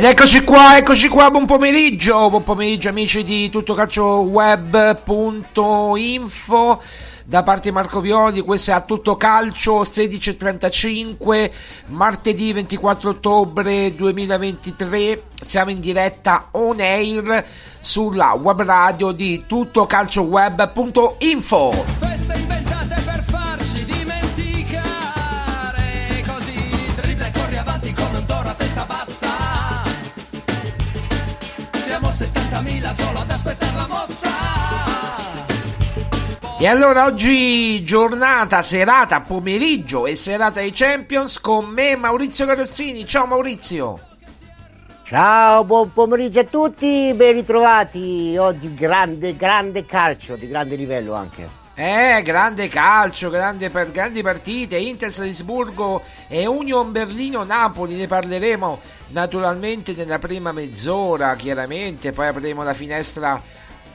Ed eccoci qua, eccoci qua, buon pomeriggio, buon pomeriggio amici di tuttocalcioweb.info da parte Marco Violi, questo è a tutto calcio 16.35, martedì 24 ottobre 2023, siamo in diretta on air sulla web radio di tuttocalcioweb.info. Feste inventate 70.000 solo ad aspettare la mossa E allora oggi giornata, serata, pomeriggio e serata dei Champions con me Maurizio Carrozzini. Ciao Maurizio. Ciao, buon pomeriggio a tutti, ben ritrovati. Oggi grande, grande calcio, di grande livello anche. Eh, grande calcio, grande per, grandi partite, Inter Salisburgo e Union Berlino Napoli, ne parleremo naturalmente nella prima mezz'ora, chiaramente, poi apriremo la finestra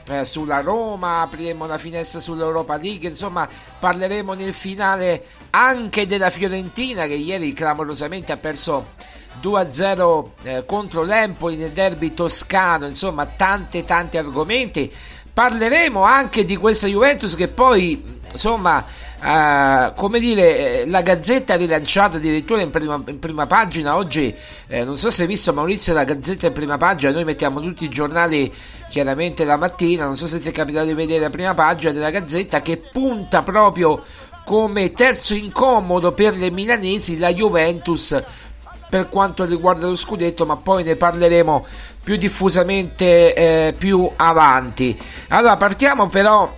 eh, sulla Roma, apriremo la finestra sull'Europa League, insomma parleremo nel finale anche della Fiorentina che ieri clamorosamente ha perso 2-0 eh, contro l'Empoli nel derby toscano, insomma tante tante argomenti. Parleremo anche di questa Juventus che poi, insomma, eh, come dire, eh, la Gazzetta ha rilanciato addirittura in prima, in prima pagina oggi. eh, non so se hai visto Maurizio la Gazzetta in prima pagina. Noi mettiamo tutti i giornali chiaramente la mattina. Non so se ti è capitato di vedere la prima pagina della Gazzetta che punta proprio come terzo incomodo per le milanesi la Juventus per quanto riguarda lo scudetto, ma poi ne parleremo più diffusamente eh, più avanti. Allora, partiamo però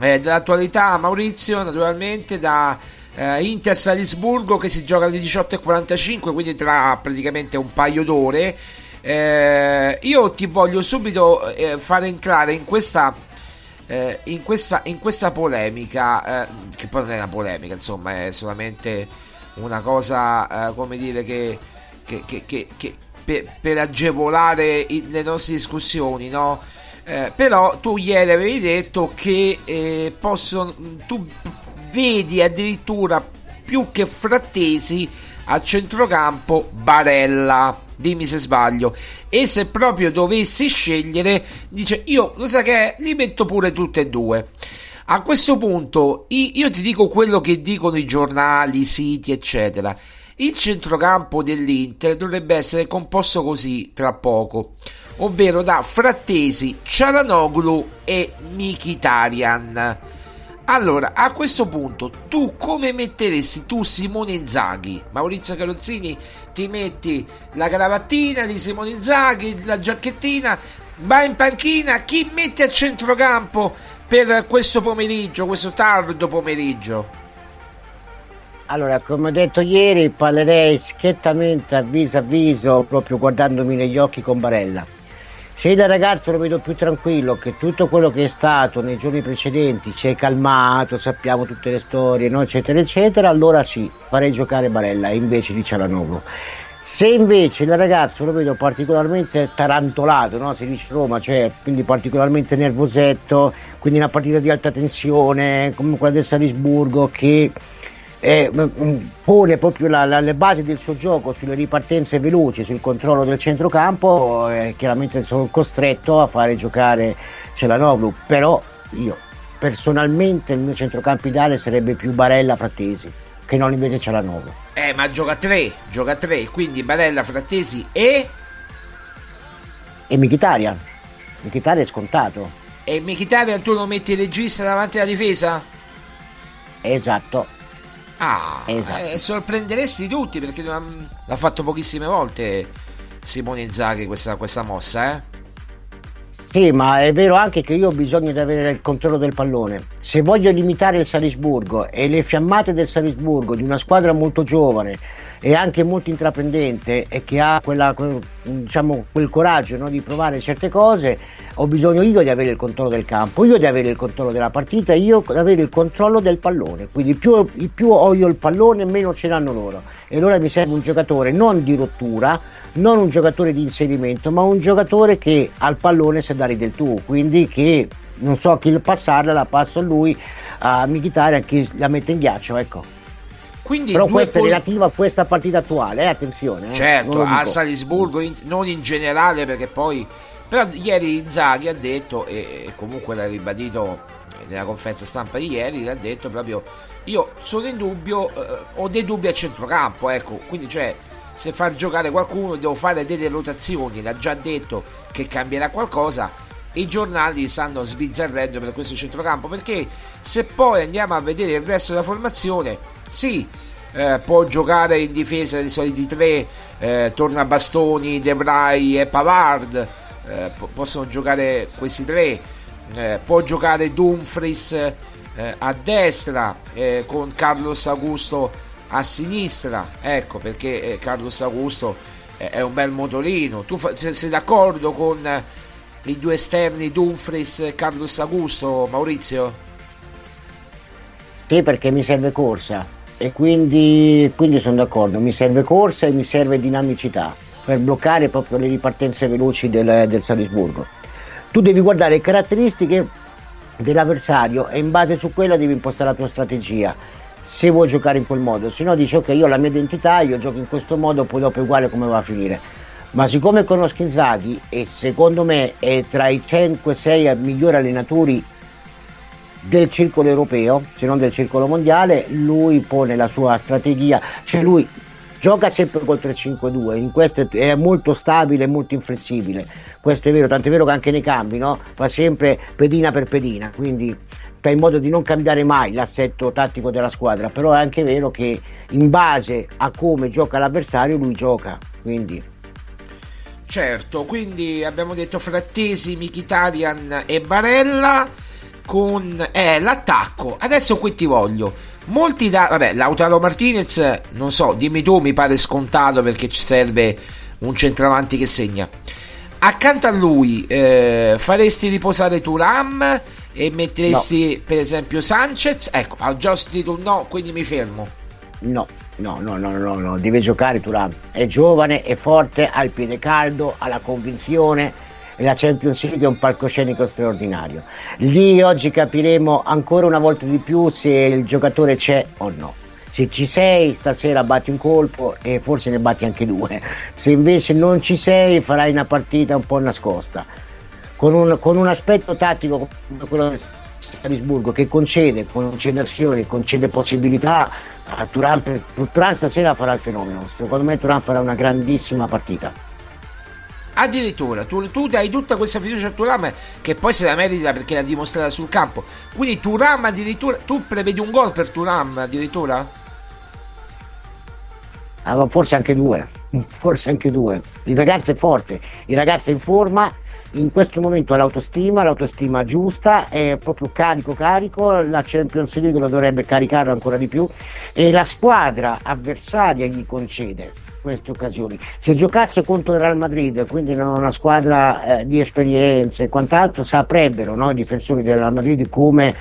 eh, dall'attualità, Maurizio, naturalmente da eh, Inter Salisburgo che si gioca alle 18.45, quindi tra praticamente un paio d'ore. Eh, io ti voglio subito eh, fare entrare in questa eh, in, questa, in questa polemica, eh, che poi non è una polemica, insomma, è solamente una cosa, eh, come dire, che, che, che, che- per, per agevolare i- le nostre discussioni, no? Eh, però tu ieri avevi detto che eh, possono, tu vedi addirittura più che frattesi a centrocampo Barella. Dimmi se sbaglio. E se proprio dovessi scegliere, dice io lo sai che li metto pure tutte e due. A questo punto io ti dico quello che dicono i giornali, i siti, eccetera. Il centrocampo dell'Inter dovrebbe essere composto così tra poco, ovvero da Frattesi, Cialanoglu e Mkhitaryan. Allora, a questo punto, tu come metteresti tu Simone Inzaghi? Maurizio Carrozzini ti metti la cravattina di Simone Inzaghi, la giacchettina, va in panchina, chi mette a centrocampo per questo pomeriggio, questo tardo pomeriggio? Allora, come ho detto ieri, parlerei schiettamente a viso a viso, proprio guardandomi negli occhi con Barella. Se il ragazzo lo vedo più tranquillo, che tutto quello che è stato nei giorni precedenti si è calmato, sappiamo tutte le storie, no? eccetera, eccetera, allora sì, farei giocare Barella invece di Cialanoglu. Se invece il ragazzo lo vedo particolarmente tarantolato, no? si dice Roma, cioè quindi particolarmente nervosetto, quindi una partita di alta tensione, come quella del Salisburgo, che eh, pone proprio la, la, le basi del suo gioco sulle ripartenze veloci, sul controllo del centrocampo, eh, chiaramente sono costretto a fare giocare Celanoglu, però io personalmente il mio centrocampo ideale sarebbe più Barella Frattesi che non invece Celanoglu. Eh, ma gioca a tre, gioca a tre, quindi Barella Frattesi e... E Michitaria. Michitaria è scontato. E Michitaria tu lo metti regista davanti alla difesa? Esatto. Ah, esatto. eh, sorprenderesti tutti perché l'ha fatto pochissime volte Simone Inzaghi questa, questa mossa, eh? Sì, ma è vero anche che io ho bisogno di avere il controllo del pallone. Se voglio limitare il Salisburgo e le fiammate del Salisburgo, di una squadra molto giovane e anche molto intraprendente e che ha quella, diciamo, quel coraggio no, di provare certe cose, ho bisogno io di avere il controllo del campo, io di avere il controllo della partita, io di avere il controllo del pallone. Quindi più, più ho io il pallone, meno ce l'hanno loro. E allora mi serve un giocatore non di rottura, non un giocatore di inserimento, ma un giocatore che al pallone sa dare del tuo, quindi che non so chi passarla, la passo a lui, a Michitare, a chi la mette in ghiaccio, ecco. Quindi Però questo pol- è relativo a questa partita attuale, eh, attenzione. Eh. Certo, a Salisburgo, in, non in generale, perché poi però ieri Zaghi ha detto, e comunque l'ha ribadito nella conferenza stampa di ieri, l'ha detto proprio, io sono in dubbio, eh, ho dei dubbi a centrocampo, ecco, quindi cioè se far giocare qualcuno devo fare delle rotazioni, l'ha già detto che cambierà qualcosa, i giornali stanno sbizzarrendo per questo centrocampo, perché se poi andiamo a vedere il resto della formazione, sì, eh, può giocare in difesa dei soliti tre, eh, torna Bastoni, De Vrij e Pavard, eh, possono giocare questi tre, eh, può giocare Dumfries eh, a destra eh, con Carlos Augusto a sinistra, ecco perché Carlos Augusto è un bel motorino. Tu fa- sei d'accordo con i due esterni Dumfries e Carlos Augusto, Maurizio? Sì, perché mi serve corsa e quindi, quindi sono d'accordo, mi serve corsa e mi serve dinamicità per bloccare proprio le ripartenze veloci del, del Salisburgo. Tu devi guardare le caratteristiche dell'avversario e in base su quella devi impostare la tua strategia se vuoi giocare in quel modo, se no dici ok io ho la mia identità, io gioco in questo modo, poi dopo è uguale come va a finire. Ma siccome conosco Inzaghi e secondo me è tra i 5-6 migliori allenatori del circolo europeo, se non del circolo mondiale, lui pone la sua strategia, cioè lui gioca sempre col 3-5-2, in questo è molto stabile molto inflessibile, questo è vero, tanto è vero che anche nei cambi no? fa sempre pedina per pedina, quindi fa in modo di non cambiare mai l'assetto tattico della squadra, però è anche vero che in base a come gioca l'avversario lui gioca, quindi... Certo, quindi abbiamo detto Frattesi, Michitarian e Barella con eh, l'attacco. Adesso qui ti voglio Molti da... Vabbè, Lautaro Martinez, non so, dimmi tu, mi pare scontato perché ci serve un centravanti che segna. Accanto a lui eh, faresti riposare Turam e metteresti no. per esempio Sanchez? Ecco, scritto un no, quindi mi fermo. No, no, no, no, no, no, deve giocare Turam. È giovane, è forte, ha il piede caldo, ha la convinzione la Champions League è un palcoscenico straordinario. Lì oggi capiremo ancora una volta di più se il giocatore c'è o no. Se ci sei, stasera batti un colpo e forse ne batti anche due. Se invece non ci sei, farai una partita un po' nascosta. Con un, con un aspetto tattico come quello del Salisburgo che concede concessioni, concede possibilità, Turan, Turan stasera farà il fenomeno. Secondo me Turan farà una grandissima partita. Addirittura tu, tu dai tutta questa fiducia a Turam che poi se la merita perché l'ha dimostrata sul campo. Quindi Turam addirittura tu prevedi un gol per Turam addirittura? Ah, forse anche due, forse anche due. Il ragazzo è forte, il ragazzo è in forma, in questo momento ha l'autostima, l'autostima giusta, è proprio carico carico, la Champions League lo dovrebbe caricare ancora di più e la squadra avversaria gli concede queste occasioni. Se giocasse contro il Real Madrid, quindi una squadra eh, di esperienze e quant'altro, saprebbero no, i difensori del Real Madrid come,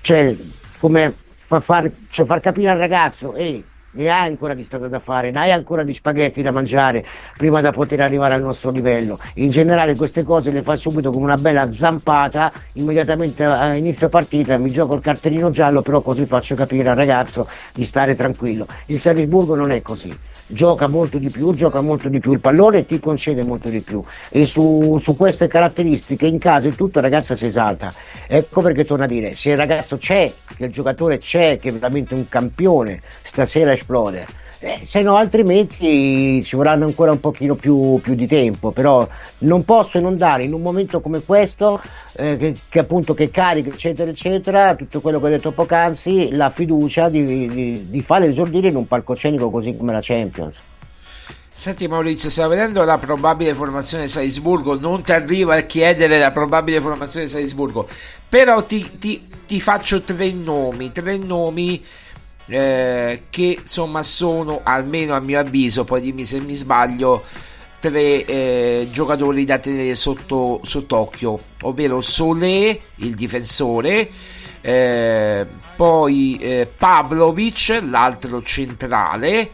cioè, come far, cioè, far capire al ragazzo, ehi, ne hai ancora di strada da fare, ne hai ancora di spaghetti da mangiare prima da poter arrivare al nostro livello. In generale queste cose le fa subito con una bella zampata, immediatamente a inizio partita mi gioco il cartellino giallo, però così faccio capire al ragazzo di stare tranquillo. Il Salisburgo non è così gioca molto di più, gioca molto di più il pallone ti concede molto di più. E su, su queste caratteristiche in casa e tutto il ragazzo si esalta. Ecco perché torno a dire, se il ragazzo c'è, che il giocatore c'è, che è veramente un campione, stasera esplode eh, se no altrimenti ci vorranno ancora un pochino più, più, di tempo però non posso non dare in un momento come questo eh, che, che, appunto che carica eccetera eccetera tutto quello che ho detto poc'anzi la fiducia di, di, di fare esordire in un palcoscenico così come la Champions. Senti Maurizio, stavo vedendo la probabile formazione Salisburgo, non ti arriva a chiedere la probabile formazione Salisburgo, però ti, ti, ti faccio tre nomi, tre nomi eh, che insomma sono almeno a mio avviso poi dimmi se mi sbaglio tre eh, giocatori da tenere sotto sott'occhio ovvero Solé il difensore eh, poi eh, Pavlovic l'altro centrale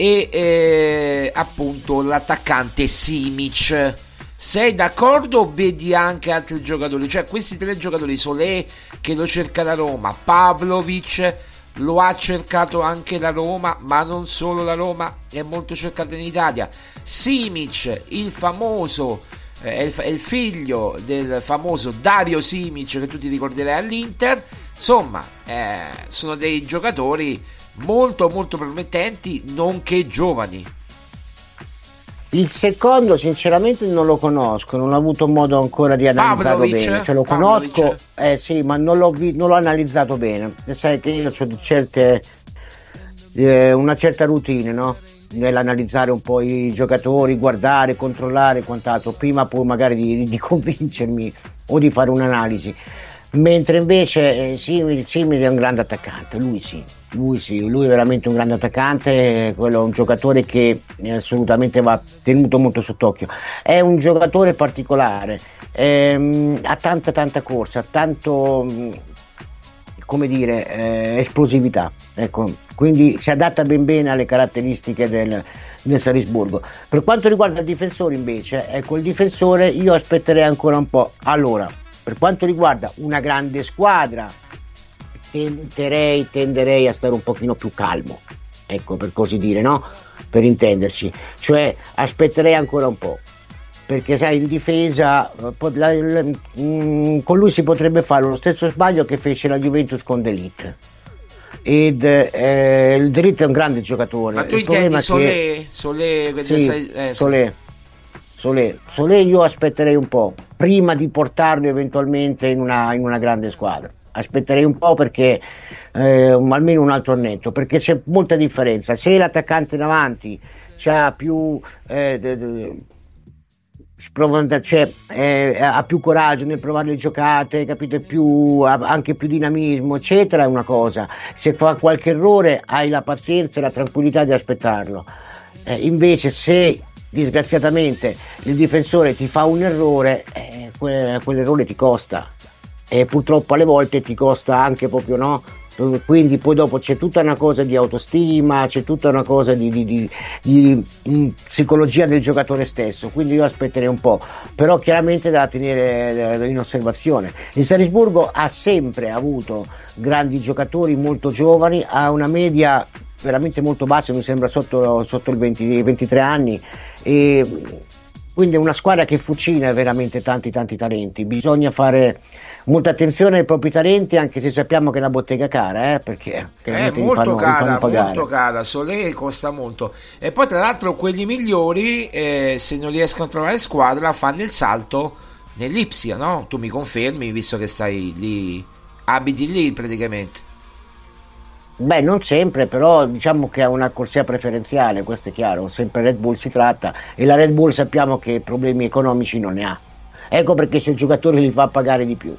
e eh, appunto l'attaccante Simic. Sei d'accordo o vedi anche altri giocatori? Cioè questi tre giocatori Solé che lo cerca da Roma Pavlovic lo ha cercato anche la Roma, ma non solo la Roma, è molto cercato in Italia. Simic, il famoso, eh, è, il, è, il, figlio del famoso Dario Simic che tu ti ricorderai all'Inter. Insomma, eh, sono dei giocatori molto molto promettenti, nonché giovani. Il secondo, sinceramente, non lo conosco, non ho avuto modo ancora di analizzarlo Pavlovic, bene. Cioè, lo Pavlovic. conosco, eh sì, ma non l'ho, vi- non l'ho analizzato bene. Sai che io ho certe, eh, una certa routine, no? Nell'analizzare un po' i giocatori, guardare, controllare e quant'altro, prima poi magari di, di convincermi o di fare un'analisi mentre invece eh, Simili, Simili è un grande attaccante, lui sì, lui sì, lui è veramente un grande attaccante, quello è un giocatore che assolutamente va tenuto molto sott'occhio, è un giocatore particolare, ehm, ha tanta tanta corsa, ha tanto mm, come dire, eh, esplosività, ecco, quindi si adatta ben bene alle caratteristiche del, del Salisburgo. Per quanto riguarda il difensore invece, ecco il difensore io aspetterei ancora un po'. Allora, per quanto riguarda una grande squadra, tenderei, tenderei a stare un pochino più calmo, ecco per così dire, no? Per intenderci, cioè aspetterei ancora un po'. Perché sai, in difesa la, la, mh, mm, con lui si potrebbe fare lo stesso sbaglio che fece la Juventus con Delite ed eh, il Delite è un grande giocatore. Ma tu il intendi Solé? Solé, sì, eh, Solé. Solé. Solé io aspetterei un po' prima di portarlo eventualmente in una, in una grande squadra. Aspetterei un po' perché eh, almeno un altro annetto, perché c'è molta differenza. Se l'attaccante davanti ha più eh, de, de, cioè, eh, ha più coraggio nel provare le giocate, capite? Più, ha anche più dinamismo, eccetera, è una cosa. Se fa qualche errore hai la pazienza e la tranquillità di aspettarlo. Eh, invece se disgraziatamente il difensore ti fa un errore, eh, que- quell'errore ti costa e purtroppo alle volte ti costa anche proprio no. Quindi poi dopo c'è tutta una cosa di autostima, c'è tutta una cosa di, di, di, di um, psicologia del giocatore stesso, quindi io aspetterei un po', però chiaramente da tenere eh, in osservazione. Il Salisburgo ha sempre avuto grandi giocatori molto giovani, ha una media veramente molto bassa, mi sembra sotto, sotto i 23 anni e quindi è una squadra che fucina veramente tanti tanti talenti bisogna fare molta attenzione ai propri talenti, anche se sappiamo che è una bottega cara, eh, perché è molto cara, molto cara. Solé costa molto. E poi, tra l'altro, quelli migliori, eh, se non riescono a trovare squadra, fanno il salto nell'Ipsia, no? Tu mi confermi, visto che stai lì, abiti lì praticamente. Beh, non sempre, però diciamo che ha una corsia preferenziale, questo è chiaro, sempre Red Bull si tratta e la Red Bull sappiamo che problemi economici non ne ha. Ecco perché se il giocatore li fa pagare di più.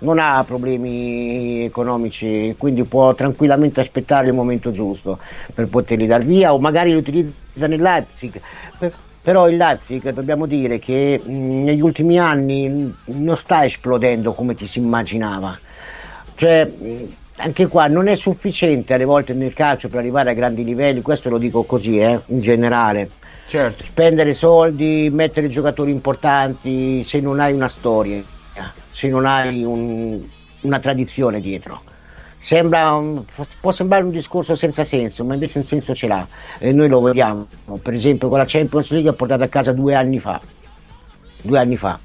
Non ha problemi economici, quindi può tranquillamente aspettare il momento giusto per poterli dar via o magari li utilizza nel Leipzig. Però il Leipzig dobbiamo dire che negli ultimi anni non sta esplodendo come ti si immaginava. Cioè, anche qua non è sufficiente alle volte nel calcio per arrivare a grandi livelli, questo lo dico così eh, in generale. Certo. Spendere soldi, mettere giocatori importanti se non hai una storia, se non hai un, una tradizione dietro. Sembra può sembrare un discorso senza senso, ma invece un senso ce l'ha e noi lo vediamo. Per esempio, con la Champions League ha portato a casa due anni fa. Due anni fa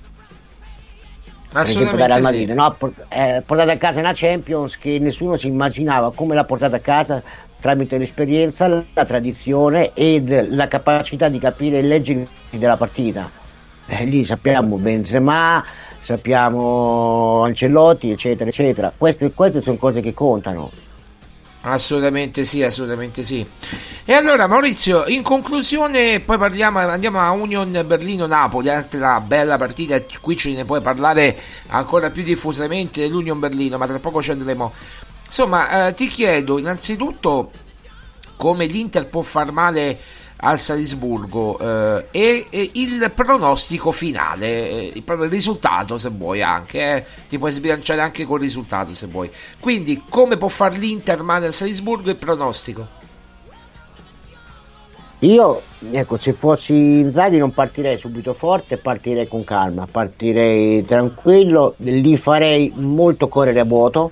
per esempio da Real Madrid, sì. no? eh, portata a casa una Champions che nessuno si immaginava come l'ha portata a casa tramite l'esperienza, la tradizione e la capacità di capire e leggere della partita. Eh, lì sappiamo Benzema, sappiamo Ancelotti, eccetera, eccetera. Queste, queste sono cose che contano. Assolutamente sì, assolutamente sì. E allora Maurizio, in conclusione, poi parliamo, andiamo a Union Berlino-Napoli, altra bella partita, qui ce ne puoi parlare ancora più diffusamente dell'Union Berlino, ma tra poco ci andremo. Insomma, eh, ti chiedo innanzitutto come l'Inter può far male al Salisburgo eh, e, e, il pronostico finale, eh, il, risultato se vuoi anche, eh, ti puoi sbilanciare anche col risultato se vuoi. Quindi come può fare l'Inter male al Salisburgo il pronostico? Io, ecco, se fossi Inzaghi non partirei subito forte, partirei con calma, partirei tranquillo, li farei molto correre a vuoto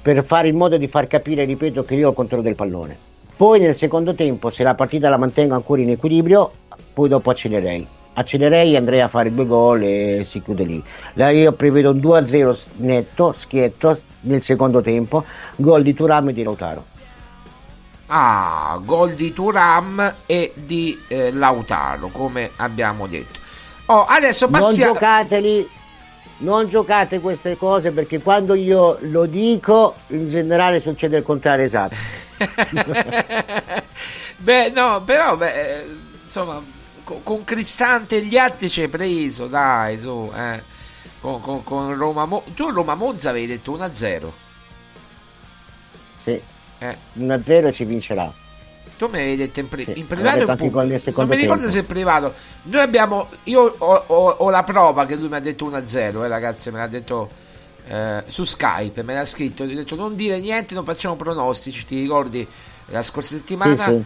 per fare in modo di far capire, ripeto, che io ho il controllo del pallone poi nel secondo tempo, se la partita la mantengo ancora in equilibrio, poi dopo accelerei. Accelerei, andrei a fare due gol e si chiude lì. Là io prevedo un 2-0 netto, schietto, nel secondo tempo, gol di Turam e di Lautaro. Ah, gol di Turam e di eh, Lautaro, come abbiamo detto. Oh, adesso passiamo... Non giocateli, non giocate queste cose perché quando io lo dico in generale succede il contrario esatto beh no però beh, insomma con, con, Cristante e gli altri ci hai preso dai su eh. con, con, con Roma Mo- tu Roma Monza avevi detto 1-0 sì. Eh. 1-0 ci vincerà. Tu mi avevi detto in, pri- sì, in privato non mi ricordo se in privato. Noi abbiamo io ho, ho, ho, la prova che lui mi ha detto 1-0 eh, ragazzi me l'ha detto eh, su Skype me l'ha scritto gli ho detto non dire niente non facciamo pronostici ti ricordi la scorsa settimana sì, sì.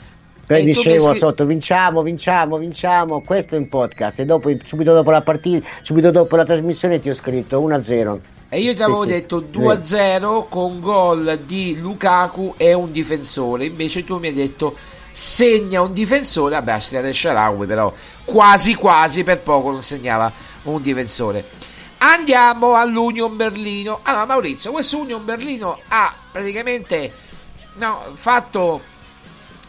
Poi dicevo scri- sotto vinciamo, vinciamo, vinciamo, questo è in podcast e dopo, subito dopo la partita, subito dopo la trasmissione ti ho scritto 1-0. E io ti avevo sì, detto 2-0 con gol di Lukaku e un difensore. Invece tu mi hai detto segna un difensore. Vabbè, Ashley Sharawi, però quasi quasi per poco non segnava un difensore. Andiamo all'Union Berlino. Allora, Maurizio, questo Union Berlino ha praticamente no, fatto.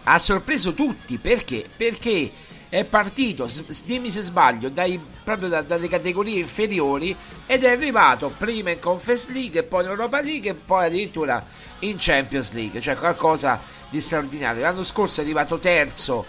Ha sorpreso tutti perché? Perché è partito, dimmi se sbaglio, dai, proprio da, dalle categorie inferiori ed è arrivato prima in Conference League poi in Europa League e poi addirittura in Champions League, cioè qualcosa di straordinario. L'anno scorso è arrivato terzo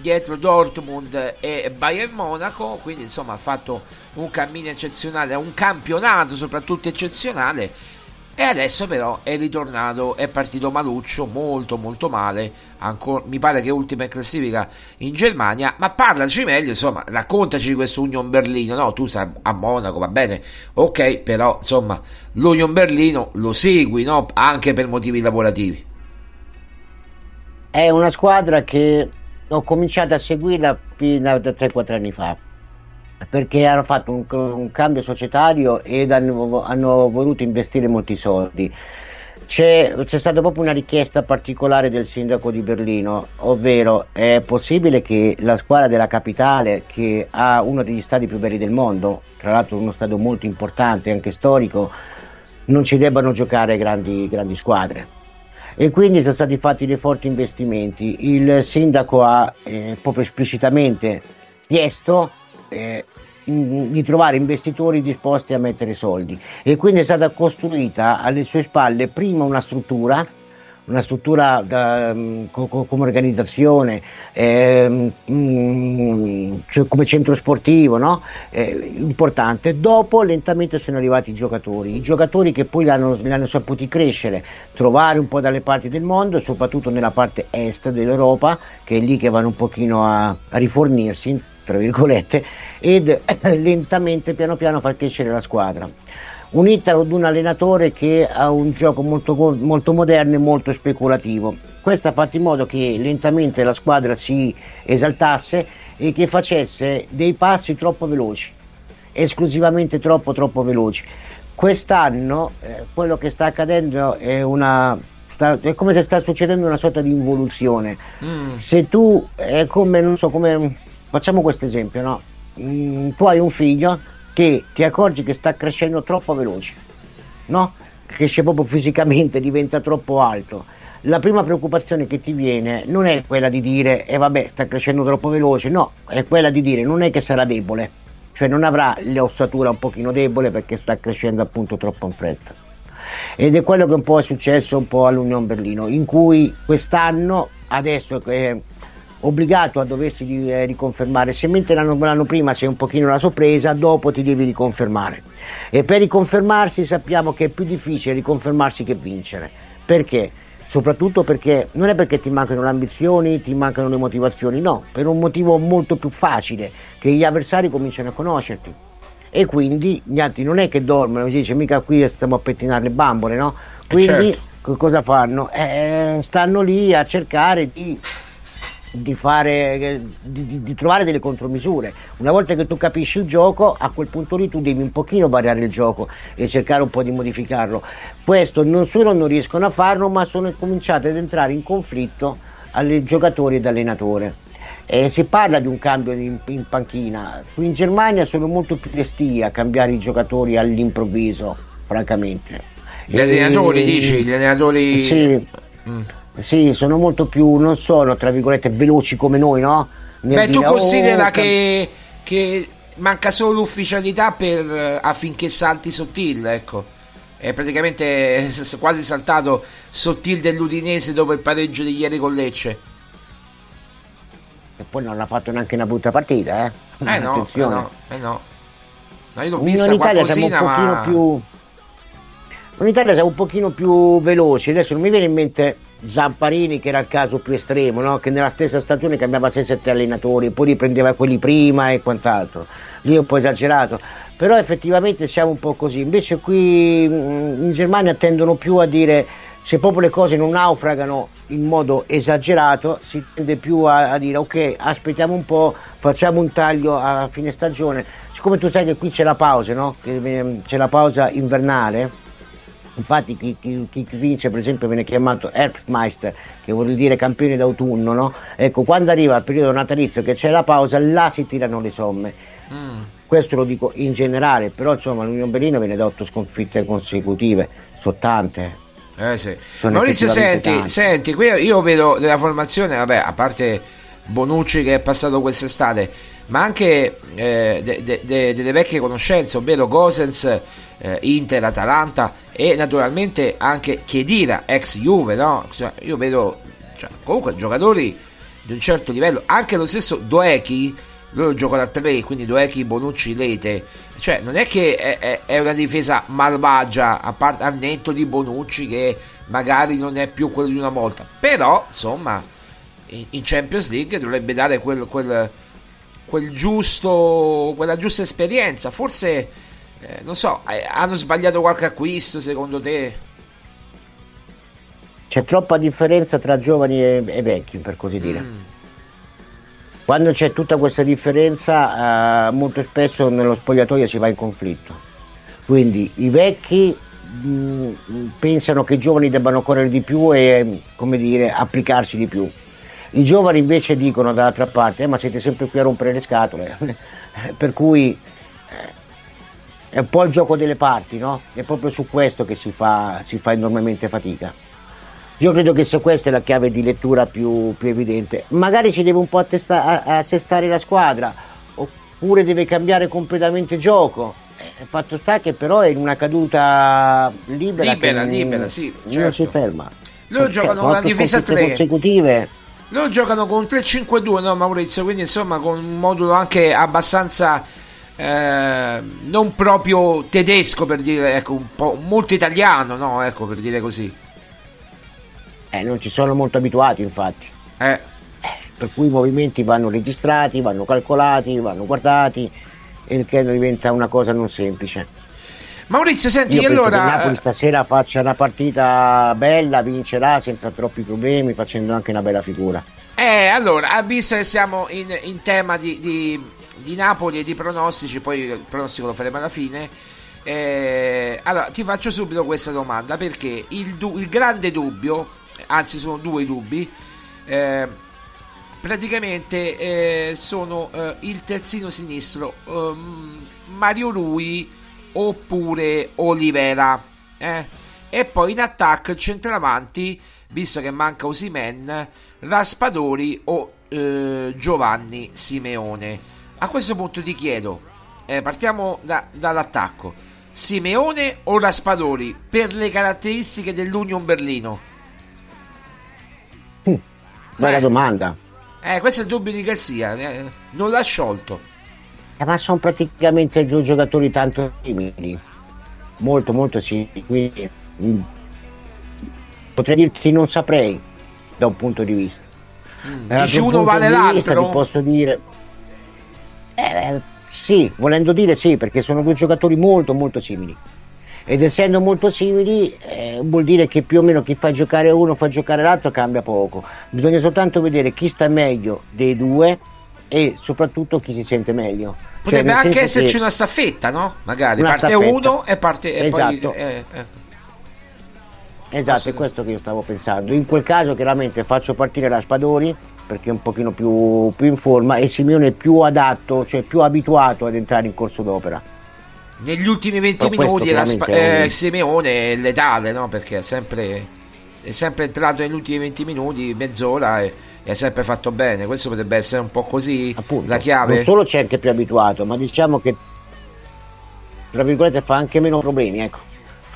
dietro Dortmund e Bayern Monaco, quindi insomma ha fatto un cammino eccezionale, un campionato soprattutto eccezionale e adesso però è ritornato, è partito maluccio, molto molto male, ancora, mi pare che ultima in classifica in Germania, ma parlaci meglio, insomma, raccontaci di questo Union Berlino, no? Tu sei a Monaco, va bene, ok, però insomma, l'Union Berlino lo segui, no? Anche per motivi lavorativi. È una squadra che ho cominciato a seguirla fino da 3-4 anni fa perché hanno fatto un, un cambio societario ed hanno, hanno, voluto investire molti soldi. C'è, c'è, stata proprio una richiesta particolare del sindaco di Berlino, ovvero è possibile che la squadra della capitale, che ha uno degli stadi più belli del mondo, tra l'altro uno stadio molto importante, anche storico, non ci debbano giocare grandi, grandi squadre. E quindi sono stati fatti dei forti investimenti. Il sindaco ha eh, proprio esplicitamente chiesto eh, di trovare investitori disposti a mettere soldi e quindi è stata costruita alle sue spalle prima una struttura una struttura da, mm, co- come organizzazione, eh, cioè come centro sportivo no? eh, importante. Dopo lentamente sono arrivati i giocatori, i giocatori che poi li hanno, li hanno saputi crescere, trovare un po' dalle parti del mondo, soprattutto nella parte est dell'Europa, che è lì che vanno un pochino a, a rifornirsi, tra virgolette, ed eh, lentamente, piano piano, far crescere la squadra unita ad un allenatore che ha un gioco molto, molto moderno e molto speculativo. Questo ha fatto in modo che lentamente la squadra si esaltasse e che facesse dei passi troppo veloci, esclusivamente troppo troppo veloci. Quest'anno eh, quello che sta accadendo è una sta, è come se sta succedendo una sorta di involuzione. Mm. Se tu è come non so come facciamo questo esempio, no? Mm, tu hai un figlio che ti accorgi che sta crescendo troppo veloce, no? Cresce proprio fisicamente, diventa troppo alto. La prima preoccupazione che ti viene non è quella di dire, e eh vabbè, sta crescendo troppo veloce, no, è quella di dire, non è che sarà debole, cioè non avrà l'ossatura un pochino debole perché sta crescendo appunto troppo in fretta. Ed è quello che un po' è successo un po' all'Unione Berlino, in cui quest'anno, adesso che obbligato a doversi eh, riconfermare. Se mentre l'anno, l'anno prima sei un pochino la sorpresa, dopo ti devi riconfermare. E per riconfermarsi sappiamo che è più difficile riconfermarsi che vincere. Perché? Soprattutto perché non è perché ti mancano le ambizioni, ti mancano le motivazioni, no, per un motivo molto più facile, che gli avversari cominciano a conoscerti. E quindi gli altri non è che dormono, si dice mica qui stiamo a pettinare le bambole, no? Quindi certo. cosa fanno? Eh, stanno lì a cercare di di, fare, di, di, trovare delle contromisure. Una volta che tu capisci il gioco, a quel punto lì tu devi un pochino variare il gioco e cercare un po' di modificarlo. Questo non solo non riescono a farlo, ma sono cominciati ad entrare in conflitto alle giocatori ed allenatore. Eh, si parla di un cambio in, in, panchina. Qui in Germania sono molto più resti a cambiare i giocatori all'improvviso, francamente. Gli allenatori, e, dici? Gli allenatori. Sì. Mm. Sì, sono molto più, non sono tra virgolette veloci come noi, no? Nel Beh, dire, tu considera oh, che, che, manca solo l'ufficialità per, eh, affinché salti Sottil, ecco. È praticamente quasi saltato Sottil dell'Udinese dopo il pareggio di ieri con Lecce. E poi non ha fatto neanche una brutta partita, eh? Eh no, eh no, eh no. no io l'ho vista in Italia siamo un pochino ma... più... In Italia siamo un pochino più veloci, adesso non mi viene in mente Zamparini che era il caso più estremo, no? che nella stessa stagione cambiava 6-7 allenatori, poi riprendeva quelli prima e quant'altro. Lì è un po' esagerato, però effettivamente siamo un po' così. Invece qui mm, in Germania tendono più a dire se proprio le cose non naufragano in modo esagerato, si tende più a, a dire ok, aspettiamo un po', facciamo un taglio a fine stagione. Siccome tu sai che qui c'è la pausa, no? Mm, c'è la pausa invernale infatti chi, chi, chi, vince per esempio viene chiamato Herbstmeister che vuol dire campione d'autunno no? ecco quando arriva il periodo natalizio che c'è la pausa là si tirano le somme mm. questo lo dico in generale però insomma l'Unione Berlino viene da otto sconfitte consecutive sono tante eh sì. Maurizio senti, senti qui io vedo della formazione vabbè a parte Bonucci che è passato quest'estate ma anche eh, de, de, de, delle vecchie conoscenze ovvero Gosens eh, Inter, Atalanta e naturalmente anche Chiedira, ex Juve, no? Cioè, io vedo cioè, comunque giocatori di un certo livello, anche lo stesso Doechi, loro giocano a tre, quindi Doechi, Bonucci, Lete, cioè non è che è, è, è una difesa malvagia, a parte al netto di Bonucci che magari non è più quello di una volta, però insomma in, in Champions League dovrebbe dare quel, quel, quel giusto, quella giusta esperienza, forse eh, non so, eh, hanno sbagliato qualche acquisto secondo te? C'è troppa differenza tra giovani e, e vecchi, per così dire. Mm. Quando c'è tutta questa differenza, eh, molto spesso nello spogliatoio si va in conflitto. Quindi i vecchi mh, mm, pensano che i giovani debbano correre di più e, come dire, applicarsi di più. I giovani invece dicono dall'altra parte, eh, ma siete sempre qui a rompere le scatole. per cui è un po' il gioco delle parti, no? È proprio su questo che si fa, si fa enormemente fatica. Io credo che sia questa la chiave di lettura più, più evidente. Magari si deve un po' attesta- assestare la squadra, oppure deve cambiare completamente gioco. Eh, il fatto sta che però è in una caduta libera, Libera, libera, sì, non certo. si ferma. Loro Cioè, giocano con la difesa sconfitte 3. consecutive. Loro giocano con 3-5-2, no Maurizio? Quindi insomma con un modulo anche abbastanza eh, non proprio tedesco per dire, ecco, un po' molto italiano, no? Ecco, per dire così. Eh, non ci sono molto abituati, infatti. Eh, per cui i movimenti vanno registrati, vanno calcolati, vanno guardati, e il che diventa una cosa non semplice. Maurizio, senti, Io penso che allora Napoli stasera faccia una partita bella, vincerà senza troppi problemi, facendo anche una bella figura. Eh, allora, visto che siamo in, in tema di, di- di Napoli e di pronostici, poi il pronostico lo faremo alla fine. eh, allora, ti faccio subito questa domanda perché il, du- il grande dubbio, anzi, sono due dubbi. eh, praticamente eh, sono eh, il terzino sinistro ehm, Mario Rui oppure Olivera. eh. E poi in attacco il centravanti, visto che manca Osimen, Raspadori o eh, Giovanni Simeone. A questo punto ti chiedo, eh, partiamo da- dall'attacco, Simeone o Raspadori per le caratteristiche dell'Union Berlino? Bella Eh. domanda. Eh, questo è il dubbio di Garcia, eh, non l'ha sciolto. Eh, ma sono praticamente due giocatori tanto simili, molto molto simili, quindi mm, potrei dirti non saprei da un punto di vista. Mm, Eh, Dici da un uno vale di vista l'altro? Ti posso dire... Eh, sì, volendo dire sì, perché sono due giocatori molto molto simili. Ed essendo molto simili eh, vuol dire che più o meno chi fa giocare uno fa giocare l'altro cambia poco. Bisogna soltanto vedere chi sta meglio dei due e soprattutto chi si sente meglio. Cioè, Potrebbe nel anche esserci una staffetta, no? Magari Una parte staffetta. uno e parte e Esatto. poi eh, eh. Esatto, è questo che io stavo pensando. In quel caso chiaramente faccio partire Raspadori perché è un pochino più, più in forma e Simeone è più adatto, cioè più abituato ad entrare in corso d'opera. Negli ultimi 20 Però minuti la chiaramente è eh, Simeone è letale, no? Perché è sempre, è sempre entrato negli ultimi 20 minuti, mezz'ora e, e ha sempre fatto bene. Questo potrebbe essere un po' così Appunto, la chiave. non solo c'è anche più abituato, ma diciamo che tra virgolette fa anche meno problemi, ecco.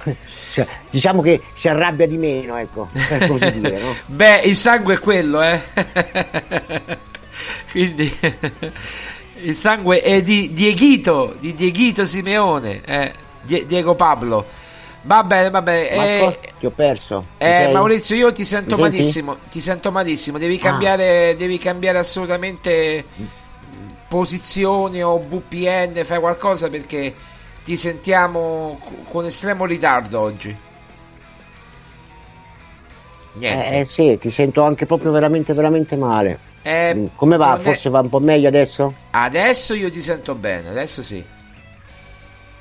Cioè, diciamo che si arrabbia di meno, ecco, per così dire, no? Beh, il sangue è quello, eh. Quindi il sangue è di Dieguito, di Dieguito Simeone, eh. Die- Diego Pablo. Va bene, va bene. Eh, ti ho perso. Eh, sei? Maurizio, io ti sento Mi senti? malissimo. Ti sento malissimo. Devi Ah. cambiare, devi cambiare assolutamente posizione o VPN. Fai qualcosa perché ti sentiamo co- con estremo ritardo oggi. Niente. Eh, eh, sì, ti sento anche proprio veramente, veramente male. Eh, Mm, Come va? è- Forse va un po' meglio adesso? Adesso io ti sento bene, adesso sì.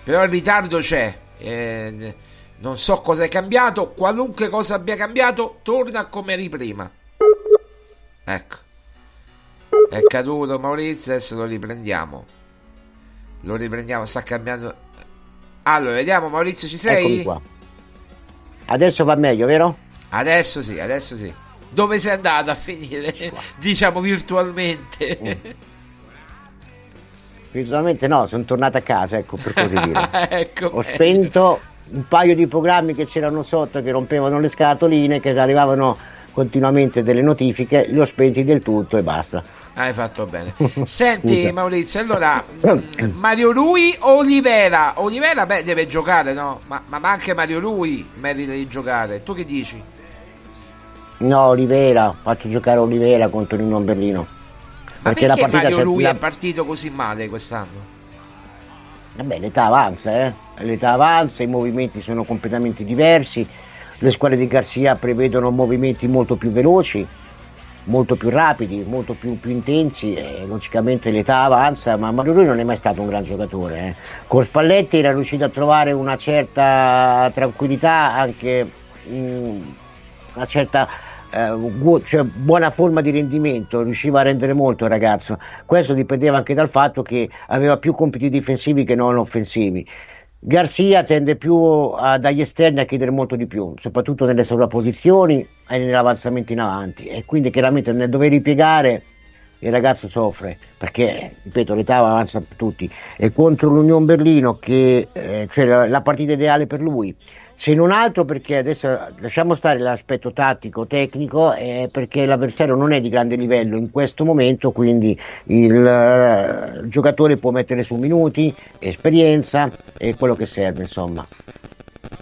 Però il ritardo c'è. eh, non so cosa è cambiato. Qualunque cosa abbia cambiato, torna come eri prima. Ecco. È caduto Maurizio, adesso lo riprendiamo. Lo riprendiamo, sta cambiando. Allora, vediamo Maurizio, ci sei? Adesso va meglio, vero? Adesso sì, adesso sì. Dove sei andato a finire? diciamo virtualmente. Mm. Virtualmente no, sono tornato a casa, ecco, per così dire. ecco. Ho spento un paio di programmi che c'erano sotto che rompevano le scatoline, che arrivavano continuamente delle notifiche, li ho spenti del tutto e basta. Hai fatto bene. Senti. Maurizio, allora mm, Mario Rui o Olivera? Olivera beh deve giocare, no? Ma, ma anche Mario Rui merita di giocare. Tu che dici? No, Olivera, faccio giocare Olivera contro il non Berlino. Ma Perché perché, la partita Mario Rui la- è partito così male quest'anno? Vabbè, l'età avanza, eh? L'età avanza, i movimenti sono completamente diversi, le squadre di Garcia prevedono movimenti molto più veloci, molto più rapidi, molto più, più intensi, e logicamente l'età avanza, ma Mario Rui non è mai stato un gran giocatore. eh. Con Spalletti era riuscito a trovare una certa tranquillità, anche mm, una certa eh, cioè, buona forma di rendimento, riusciva a rendere molto il ragazzo. Questo dipendeva anche dal fatto che aveva più compiti difensivi che non offensivi. Garzia tende più a, dagli esterni a chiedere molto di più, soprattutto nelle sovrapposizioni e nell'avanzamento in avanti e quindi chiaramente nel dover ripiegare il ragazzo soffre perché, ripeto, l'età avanza per tutti e contro l'Union Berlino che eh, cioè la, la partita ideale per lui se non altro perché adesso lasciamo stare l'aspetto tattico, tecnico, eh, perché l'avversario non è di grande livello in questo momento, quindi il, uh, il giocatore può mettere su minuti, esperienza e quello che serve, insomma.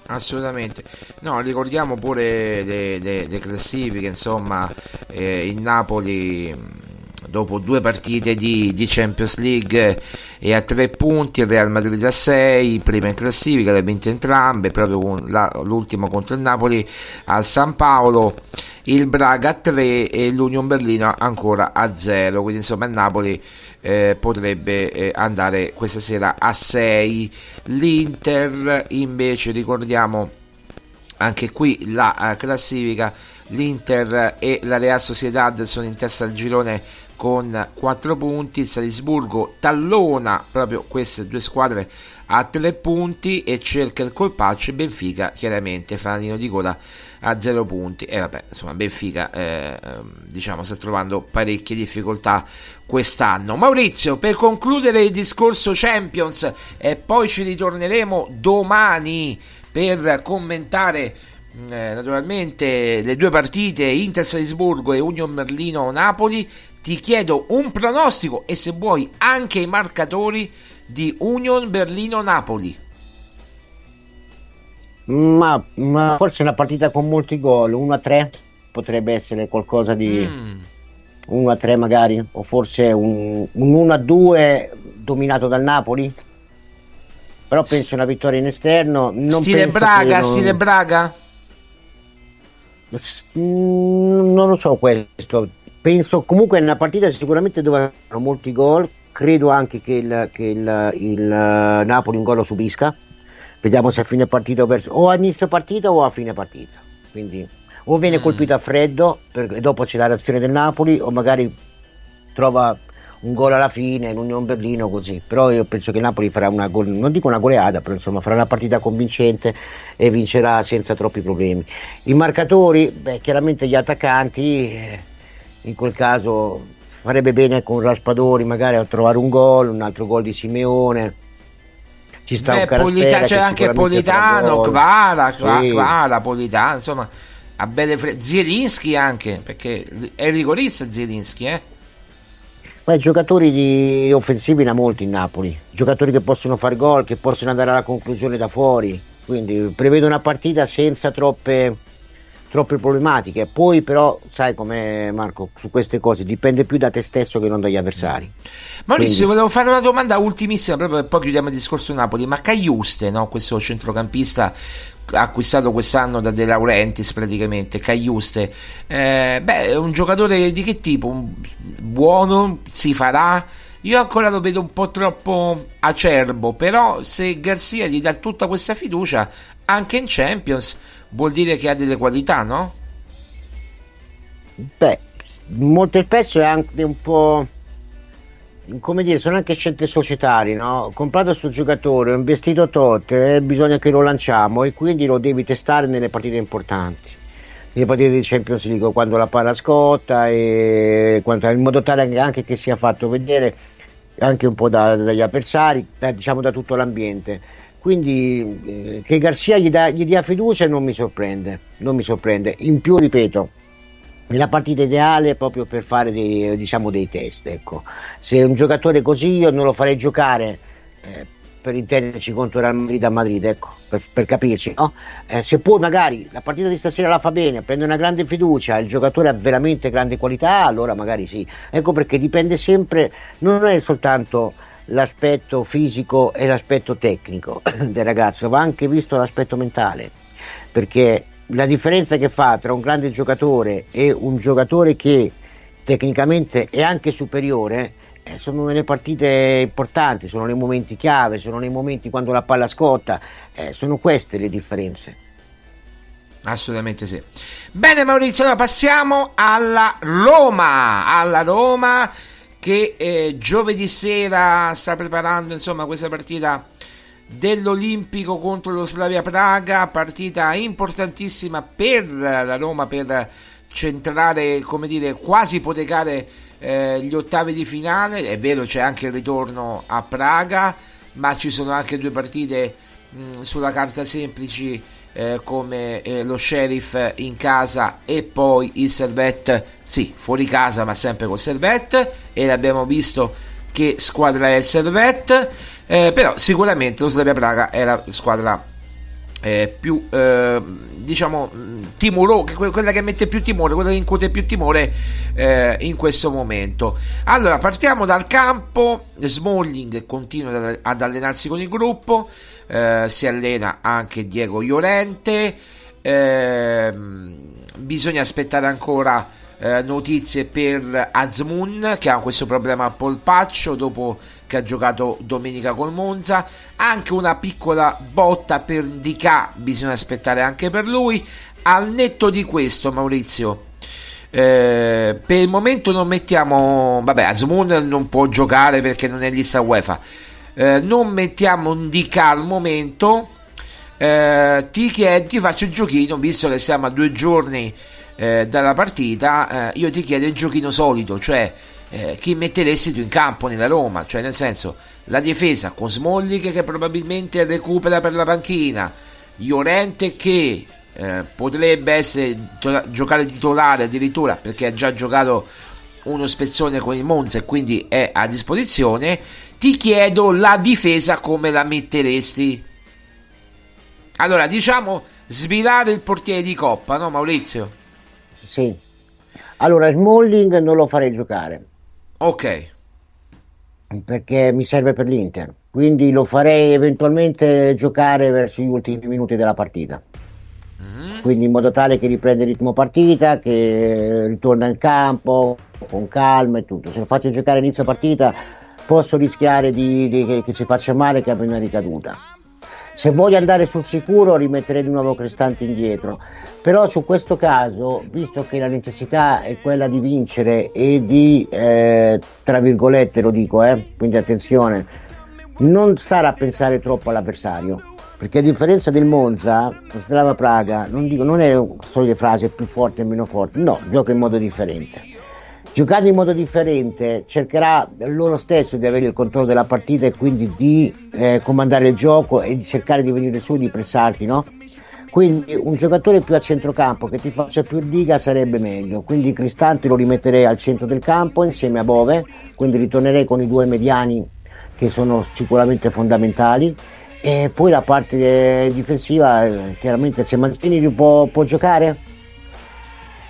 Assolutamente, no, ricordiamo pure le, le, le classifiche, insomma, eh, il Napoli dopo due partite di, di, Champions League e a tre punti, il Real Madrid a 6, prima in classifica, le ha vinte entrambe, proprio la, l'ultimo contro il Napoli al San Paolo, il Braga a 3 e l'Union Berlino ancora a 0, quindi insomma il Napoli eh, potrebbe eh, andare questa sera a 6, l'Inter invece ricordiamo anche qui la uh, classifica. l'Inter e la Real Sociedad sono in testa al girone con 4 punti, il Salisburgo tallona proprio queste due squadre a 3 punti e cerca il colpaccio Benfica chiaramente fanalino di coda a 0 punti. E vabbè insomma Benfica eh, ehm, diciamo sta trovando parecchie difficoltà quest'anno. Maurizio per concludere il discorso Champions e poi ci ritorneremo domani per commentare eh, naturalmente le due partite Inter Salisburgo e Union Merlino Napoli ti chiedo un pronostico e se vuoi anche i marcatori di Union Berlino-Napoli. Ma, ma forse una partita con molti gol, 1-3 potrebbe essere qualcosa di mm. 1-3 magari, o forse un, un 1-2 dominato dal Napoli. Però penso una vittoria in esterno. Non stile Braga, non... stile Braga? Mm, non lo so questo penso comunque è una partita sicuramente dove hanno molti gol. Credo anche che il, che il, il uh, Napoli un gol lo subisca. Vediamo se a fine partita o, verso, o a inizio partita o a fine partita. Quindi o viene mm. colpito a freddo e dopo c'è la reazione del Napoli o magari trova un gol alla fine in Union Berlino così. Però io penso che il Napoli farà una gol, non dico una goleada però insomma farà una partita convincente e vincerà senza troppi problemi. I marcatori beh chiaramente gli attaccanti eh, in quel caso farebbe bene con Raspadori magari a trovare un gol, un altro gol di Simeone. Ci sta Beh, Polita- c'è anche Politano, Kvara, sì. Kvara, Politano, insomma, a belle fre- Zielinski anche, perché è rigorista Zielinski, eh? Beh, giocatori di offensivi ne ha molti in Napoli, giocatori che possono fare gol, che possono andare alla conclusione da fuori, quindi prevedo una partita senza troppe troppe problematiche. Poi, però, sai com'è Marco, su queste cose dipende più da te stesso che non dagli avversari. Maurizio, Quindi... volevo fare una domanda ultimissima, proprio poi chiudiamo il discorso Napoli. Ma Cagliuste, no? questo centrocampista acquistato quest'anno da De Laurentiis praticamente Cagliuste eh, beh è un giocatore di che tipo un, buono si farà io ancora lo vedo un po' troppo acerbo però se Garzia gli dà tutta questa fiducia anche in Champions vuol dire che ha delle qualità, no? Beh, molto spesso è anche un po' come dire, sono anche scelte societarie, no? Comprato questo giocatore, ho investito tot, eh, bisogna che lo lanciamo e quindi lo devi testare nelle partite importanti, nelle partite di Champions League, quando la palla scotta e quando, in modo tale anche che sia fatto vedere anche un po' da, dagli avversari, da, diciamo da tutto l'ambiente quindi eh, che Garzia gli, gli dia fiducia non mi sorprende, non mi sorprende. In più, ripeto, è la partita ideale proprio per fare dei, diciamo, dei test. Ecco. Se un giocatore così io non lo farei giocare eh, per intenderci contro Real Madrid a Madrid, ecco, per, per capirci. No? Eh, se poi magari la partita di stasera la fa bene, prende una grande fiducia, il giocatore ha veramente grande qualità, allora magari sì. Ecco perché dipende sempre, non è soltanto l'aspetto fisico e l'aspetto tecnico del ragazzo, va anche visto l'aspetto mentale, perché la differenza che fa tra un grande giocatore e un giocatore che tecnicamente è anche superiore eh, sono nelle partite importanti, sono nei momenti chiave, sono nei momenti quando la palla scotta, eh, sono queste le differenze. Assolutamente sì. Bene Maurizio, allora passiamo alla Roma, alla Roma che eh, giovedì sera sta preparando insomma questa partita dell'Olimpico contro lo Slavia Praga, partita importantissima per la Roma per centrare, come dire, quasi ipotecare eh, gli ottavi di finale. È vero, c'è anche il ritorno a Praga, ma ci sono anche due partite mh, sulla carta semplici eh, come eh, lo sheriff in casa e poi il Servette, sì, fuori casa ma sempre col Servette. E l'abbiamo visto che squadra è il Servette, eh, però sicuramente lo Slavia Praga è la squadra eh, più eh, diciamo timoro, quella che mette più timore, quella che incute più timore eh, in questo momento. Allora partiamo dal campo, Smalling continua ad allenarsi con il gruppo, eh, si allena anche Diego Llorente, eh, bisogna aspettare ancora eh, notizie per Azmoun che ha questo problema al polpaccio dopo che ha giocato domenica col Monza. Anche una piccola botta per Dica bisogna aspettare anche per lui. Al netto di questo Maurizio eh, per il momento non mettiamo vabbè Azmoun non può giocare perché non è lista UEFA. Eh, non mettiamo un DK al momento. Eh, ti chiedo ti faccio il giochino visto che siamo a due giorni eh, dalla partita eh, io ti chiedo il giochino solito cioè eh, chi metteresti tu in campo nella Roma cioè nel senso la difesa con Smollik che probabilmente recupera per la panchina Llorente che eh, potrebbe essere to- giocare titolare addirittura perché ha già giocato uno spezzone con il Monza e quindi è a disposizione ti chiedo la difesa come la metteresti. Allora, diciamo svilare il portiere di Coppa, no Maurizio? Sì. Allora, Smalling non lo farei giocare. Ok. Perché mi serve per l'Inter. Quindi lo farei eventualmente giocare verso gli ultimi minuti della partita. Mm-hmm. Quindi in modo tale che riprende il ritmo partita, che ritorna in campo con calma e tutto. Se lo faccio giocare inizio partita posso rischiare di, di, che, che, si faccia male che abbia una ricaduta. Se voglio andare sul sicuro rimetterei di nuovo Cristante indietro, però su questo caso, visto che la necessità è quella di vincere e di, eh, tra virgolette lo dico, eh, quindi attenzione, non stare a pensare troppo all'avversario, perché a differenza del Monza, Strava Praga, non, dico, non è solite frasi più forte e meno forte, no, gioca in modo differente giocando in modo differente cercherà loro stesso di avere il controllo della partita e quindi di eh, comandare il gioco e di cercare di venire su, di pressarti, no? Quindi un giocatore più a centrocampo che ti faccia più diga sarebbe meglio. Quindi Cristante lo rimetterei al centro del campo insieme a Bove, quindi ritornerei con i due mediani che sono sicuramente fondamentali. E poi la parte difensiva, eh, chiaramente se Mancini può, può giocare,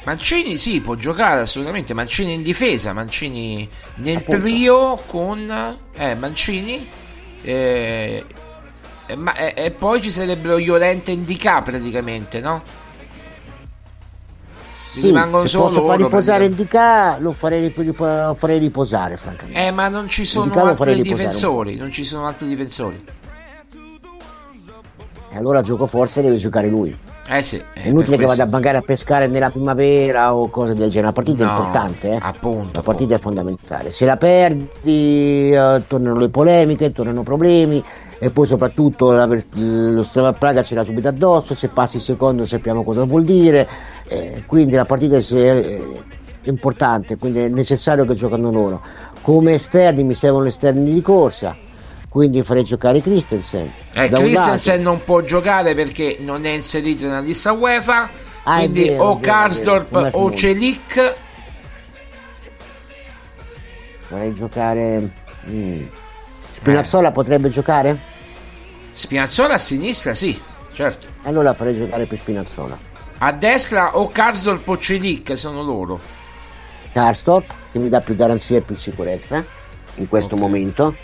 Mancini sì, può giocare assolutamente. Mancini in difesa, Mancini nel Appunto. trio con eh, Mancini. Eh, eh, ma, eh, e poi ci sarebbero Llorente e Indica praticamente, no? Sì, rimangono se posso far riposare Indica lo farei, lo farei riposare francamente eh ma non ci sono Indica altri difensori non ci sono altri difensori e allora gioco forse deve giocare lui eh sì, è inutile che vada magari a pescare nella primavera o cose del genere. La partita no, è importante, eh? appunto. La partita appunto. è fondamentale. Se la perdi, eh, tornano le polemiche, tornano problemi. E poi soprattutto la, lo Strava Praga ce l'ha subito addosso. Se passi il secondo sappiamo cosa vuol dire. Eh, quindi la partita è, è importante, quindi è necessario che giocano loro. Come esterni mi servono esterni di corsa quindi farei giocare Christensen. Eh, Christensen non può giocare perché non è inserito nella lista UEFA, ah, quindi vero, o Karsdorp o Celic. Vorrei giocare... Mm. Spinazzola eh. potrebbe giocare? Spinazzola a sinistra, sì, certo. Allora farei giocare per Spinazzola. A destra o Karsdorp o Celic sono loro. Karsdorp, che mi dà più garanzia e più sicurezza in questo okay. momento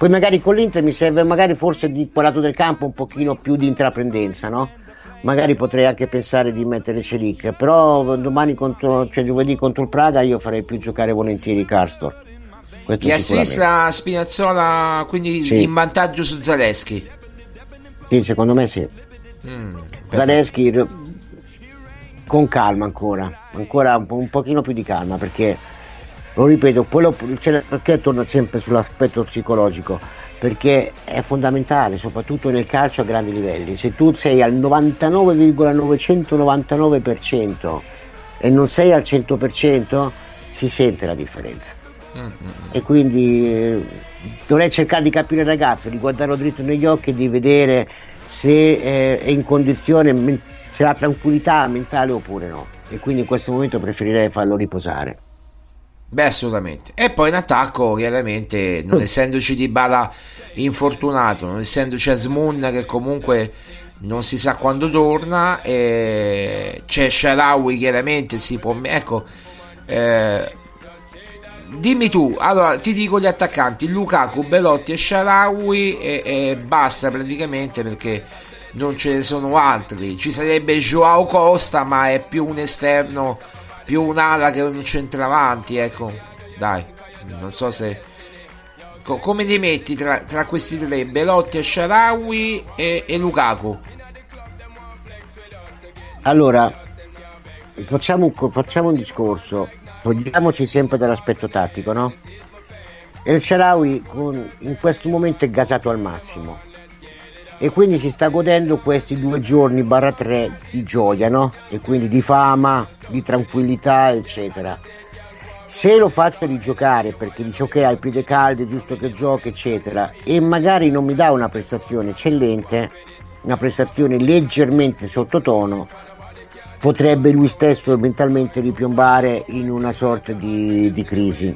poi magari con l'Inter mi serve magari forse di quel lato del campo un pochino più di intraprendenza, no? Magari potrei anche pensare di mettere Celic, però domani contro, cioè giovedì contro il Praga io farei più giocare volentieri Carstor. Gli assist a Spinazzola quindi sì. in vantaggio su Zaleschi? Sì, secondo me sì. Mm, Zaleschi con calma ancora, ancora un, po', un pochino più di calma perché lo ripeto, poi lo, cioè, perché torna sempre sull'aspetto psicologico? perché è fondamentale, soprattutto nel calcio a grandi livelli. Se tu sei al 99,999% e non sei al 100%, si sente la differenza. Mm-hmm. E quindi eh, dovrei cercare di capire il ragazzo, di guardarlo dritto negli occhi e di vedere se eh, è in condizione, se ha tranquillità mentale oppure no. E quindi in questo momento preferirei farlo riposare. Beh, assolutamente. E poi in attacco, chiaramente, non mm. essendoci di Bala infortunato, non essendoci Asmun che comunque non si sa quando torna, eh, c'è Sharawi, chiaramente si può... Ecco, eh, dimmi tu, allora ti dico gli attaccanti, Lukaku, Belotti e Sharawi e, e basta praticamente perché non ce ne sono altri. Ci sarebbe Joao Costa, ma è più un esterno più un'ala che un centravanti, ecco. Dai, non so se... Co- come li metti tra, tra, questi tre? Belotti e Sharawi e, e Lukaku? Allora, facciamo, facciamo un discorso. Togliamoci sempre dall'aspetto tattico, no? El Sharawi in questo momento è gasato al massimo e quindi si sta godendo questi due giorni barra tre di gioia, no? E quindi di fama, di tranquillità, eccetera. Se lo faccio rigiocare perché dice ok hai piede calde, giusto che giochi, eccetera, e magari non mi dà una prestazione eccellente, una prestazione leggermente sottotono, potrebbe lui stesso mentalmente ripiombare in una sorta di, di crisi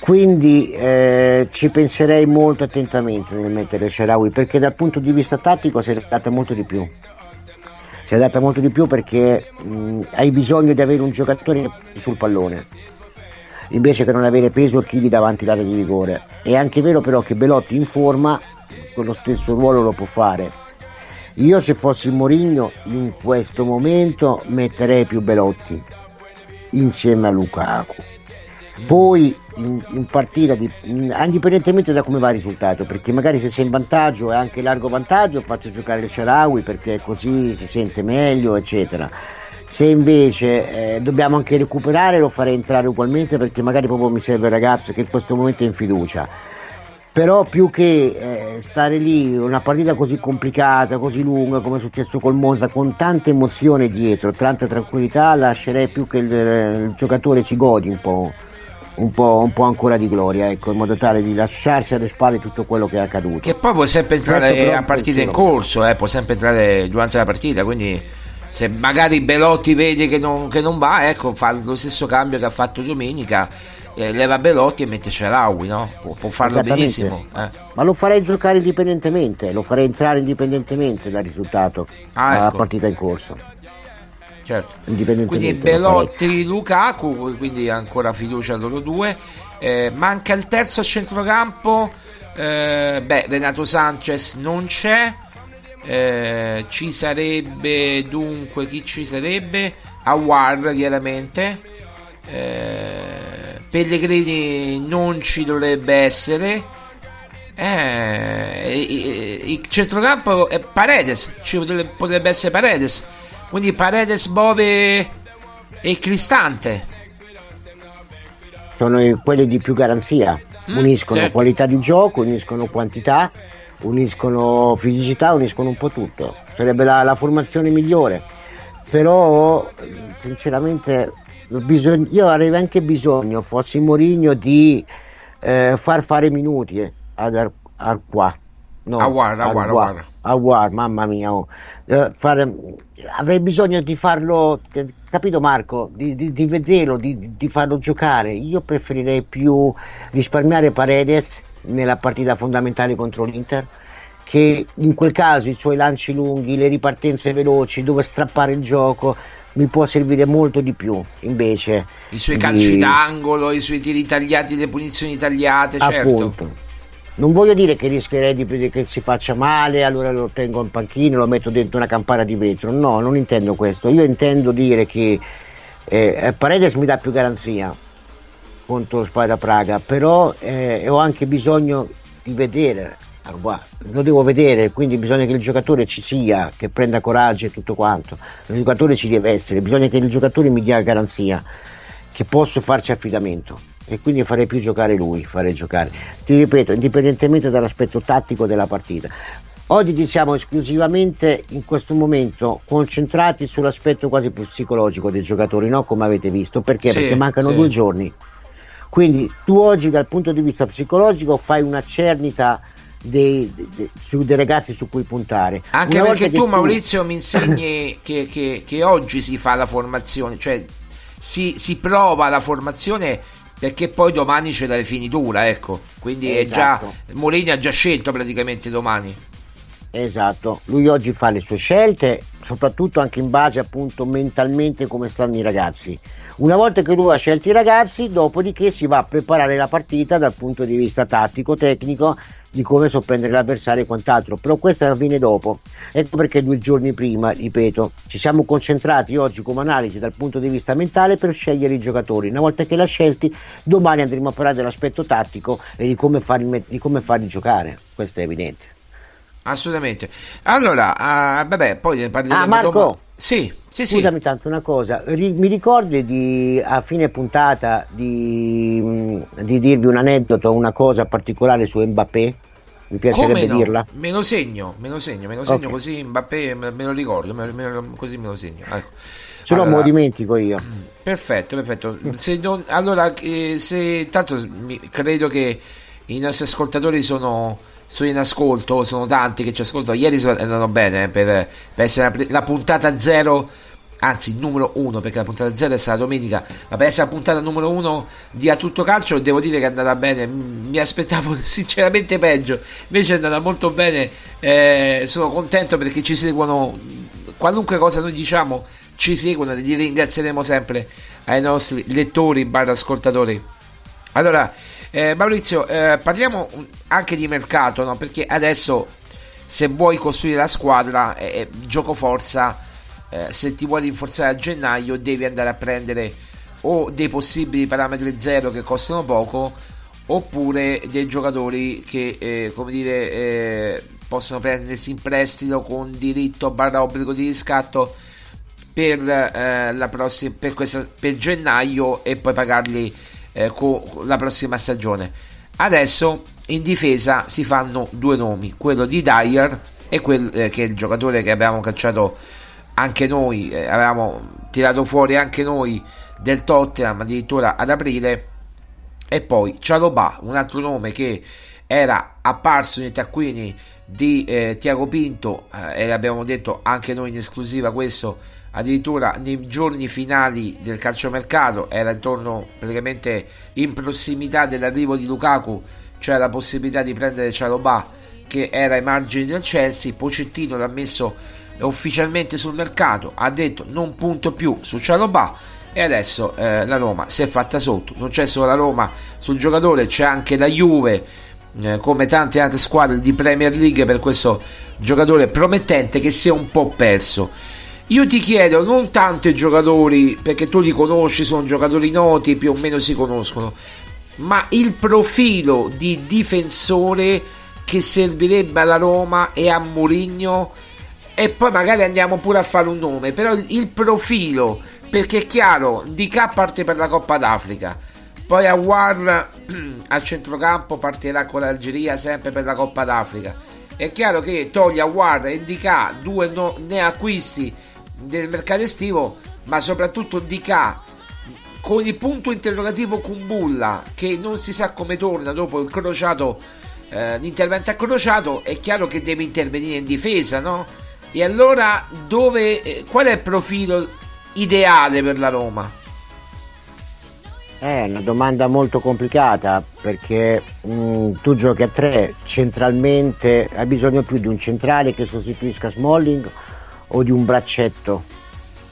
quindi eh, ci penserei molto attentamente nel mettere Sharawi perché dal punto di vista tattico si è adatta molto di più. Si è adatta molto di più perché mh, hai bisogno di avere un giocatore sul pallone invece che non avere peso e chili davanti all'area di rigore. È anche vero però che Belotti in forma con lo stesso ruolo lo può fare. Io se fossi Morigno in questo momento metterei più Belotti insieme a Lukaku. Poi in, in partita, di, indipendentemente da come va il risultato, perché magari se sei in vantaggio e anche largo vantaggio faccio giocare il Sharawi perché così si sente meglio, eccetera. Se invece eh, dobbiamo anche recuperare lo farei entrare ugualmente perché magari proprio mi serve il ragazzo che in questo momento è in fiducia. Però più che eh, stare lì una partita così complicata, così lunga come è successo col Monza, con tante emozioni dietro, tanta tranquillità, lascerei più che il, il giocatore si godi un po' un po', un po', ancora di gloria, ecco, in modo tale di lasciarsi alle spalle tutto quello che è accaduto. Che poi può sempre entrare a partita in corso, eh, può sempre entrare durante la partita, quindi se magari Belotti vede che non, che non va, ecco, fa lo stesso cambio che ha fatto domenica, eh, leva Belotti e mette Ceraui, no? Può, può farlo benissimo. Eh. Ma lo farei giocare indipendentemente, lo farei entrare indipendentemente dal risultato ah, della ecco. partita in corso certo. Quindi Belotti, Lukaku, quindi ancora fiducia a loro due. Eh, manca il terzo a centrocampo. Eh, beh, Renato Sanchez non c'è. Eh, ci sarebbe dunque chi ci sarebbe? Awar chiaramente. Eh, Pellegrini non ci dovrebbe essere. Eh, il centrocampo è Paredes, ci potrebbe essere Paredes quindi Paredes, Bove e Cristante. Sono quelli di più garanzia. Mm, uniscono certo. qualità di gioco, uniscono quantità, uniscono fisicità, uniscono un po' tutto. Sarebbe la, la formazione migliore. Però, sinceramente, bisog- io avrei anche bisogno, fossi Mourinho, di eh, far fare minuti eh, ad Ar- Arqua. No, Aguar, Aguar, Aguar. Aguar, mamma mia. Oh. Eh, fare, avrei bisogno di farlo, capito Marco, di, di, di vederlo, di, di, farlo giocare. Io preferirei più risparmiare Paredes nella partita fondamentale contro l'Inter che in quel caso i suoi lanci lunghi, le ripartenze veloci, dove strappare il gioco mi può servire molto di più invece i suoi calci d'angolo, i suoi tiri tagliati, le punizioni tagliate, certo. Appunto non voglio dire che rischierei di che si faccia male, allora lo tengo in panchina, lo metto dentro una campana di vetro. No, non intendo questo. Io intendo dire che eh, Paredes mi dà più garanzia contro Spada Praga, però eh, ho anche bisogno di vedere. Ah, lo devo vedere, quindi bisogna che il giocatore ci sia, che prenda coraggio e tutto quanto. Il giocatore ci deve essere, bisogna che il giocatore mi dia garanzia che posso farci affidamento e quindi farei più giocare lui, farei giocare. Ti ripeto, indipendentemente dall'aspetto tattico della partita. Oggi ci siamo esclusivamente in questo momento concentrati sull'aspetto quasi più psicologico dei giocatori, no? come avete visto, perché? Sì, perché mancano sì. due giorni. Quindi tu oggi dal punto di vista psicologico fai una cernita dei, dei- dei- ragazzi su cui puntare. Anche Una perché che tu, Maurizio, mi insegni che, che- che oggi si fa la formazione, cioè si, si prova la formazione perché poi domani c'è la rifinitura, ecco. Quindi è già Esatto. Mourinho ha già scelto praticamente domani. Esatto, lui oggi fa le sue scelte, soprattutto anche in base appunto mentalmente come stanno i ragazzi. Una volta che lui ha scelto i ragazzi, dopodiché si va a preparare la partita dal punto di vista tattico, tecnico, di come sorprendere l'avversario e quant'altro. Però questo avviene dopo. Ecco perché due giorni prima, ripeto, ci siamo concentrati oggi come analisi dal punto di vista mentale per scegliere i giocatori. Una volta che l'ha scelti, domani andremo a parlare dell'aspetto tattico e di come farli, di come farli giocare. Questo è evidente. Assolutamente. Allora, ah, vabbè, poi ne parleremo Ah, Marco? dopo. Sì, sì, sì. Scusami tanto una cosa, mi ricordi di, a fine puntata di, di dirvi un aneddoto, una cosa particolare su Mbappé? Mi piacerebbe no? dirla. Me lo segno, me lo segno, me lo segno Ok. così Mbappé me, lo ricordo, me, me lo- così me lo segno. Ecco. Se no me Allora, lo dimentico io. Perfetto, perfetto. Se non- allora, eh, se tanto mi- credo che i nostri ascoltatori sono, sono in ascolto, sono tanti che ci ascoltano. Ieri sono andato bene eh, per, per essere la, la puntata zero, anzi numero uno, perché la puntata zero stata domenica, ma per essere la puntata numero uno di A Tutto Calcio devo dire che è andata bene. Mi aspettavo sinceramente peggio, invece è andata molto bene. eh, sono contento perché ci seguono qualunque cosa noi diciamo ci seguono e li ringrazieremo sempre ai nostri lettori barra ascoltatori allora eh, Maurizio eh, parliamo anche di mercato no? perché adesso se vuoi costruire la squadra eh, eh, gioco forza eh, se ti vuoi rinforzare a gennaio devi andare a prendere o dei possibili parametri zero che costano poco oppure dei giocatori che eh, come dire eh, possono prendersi in prestito con diritto barra obbligo di riscatto per, eh, la prossima, per, questa, per gennaio e poi pagarli eh, co- la prossima stagione. Adesso in difesa si fanno due nomi, quello di Dyer e quel che è il giocatore che abbiamo cacciato anche noi, eh, avevamo tirato fuori anche noi del Tottenham addirittura ad aprile. E poi Cialobà, un altro nome che era apparso nei taccuini di eh, Tiago Pinto eh, e l'abbiamo detto anche noi in esclusiva questo addirittura nei giorni finali del calciomercato era intorno praticamente in prossimità dell'arrivo di Lukaku c'era la possibilità di prendere Cialobà che era ai margini del Chelsea. Pocettino l'ha messo ufficialmente sul mercato ha detto non punto più su Cialobà e adesso eh, la Roma si è fatta sotto. Non c'è solo la Roma sul giocatore c'è anche la Juve eh, come tante altre squadre di Premier League per questo giocatore promettente che si è un po' perso. Io ti chiedo non tanto i giocatori perché tu li conosci sono giocatori noti più o meno si conoscono ma il profilo di difensore che servirebbe alla Roma e a Mourinho e poi magari andiamo pure a fare un nome però il, il profilo perché è chiaro Di K parte per la Coppa d'Africa poi Awar al centrocampo partirà con l'Algeria sempre per la Coppa d'Africa è chiaro che toglie Awar e Di K due no- neacquisti del mercato estivo ma soprattutto Di K con il punto interrogativo Kumbulla che non si sa come torna dopo il crociato eh, l'intervento a crociato è chiaro che deve intervenire in difesa no? E allora dove eh, qual è il profilo ideale per la Roma È una domanda molto complicata perché mh, tu giochi a tre centralmente, hai bisogno più di un centrale che sostituisca Smalling o di un braccetto,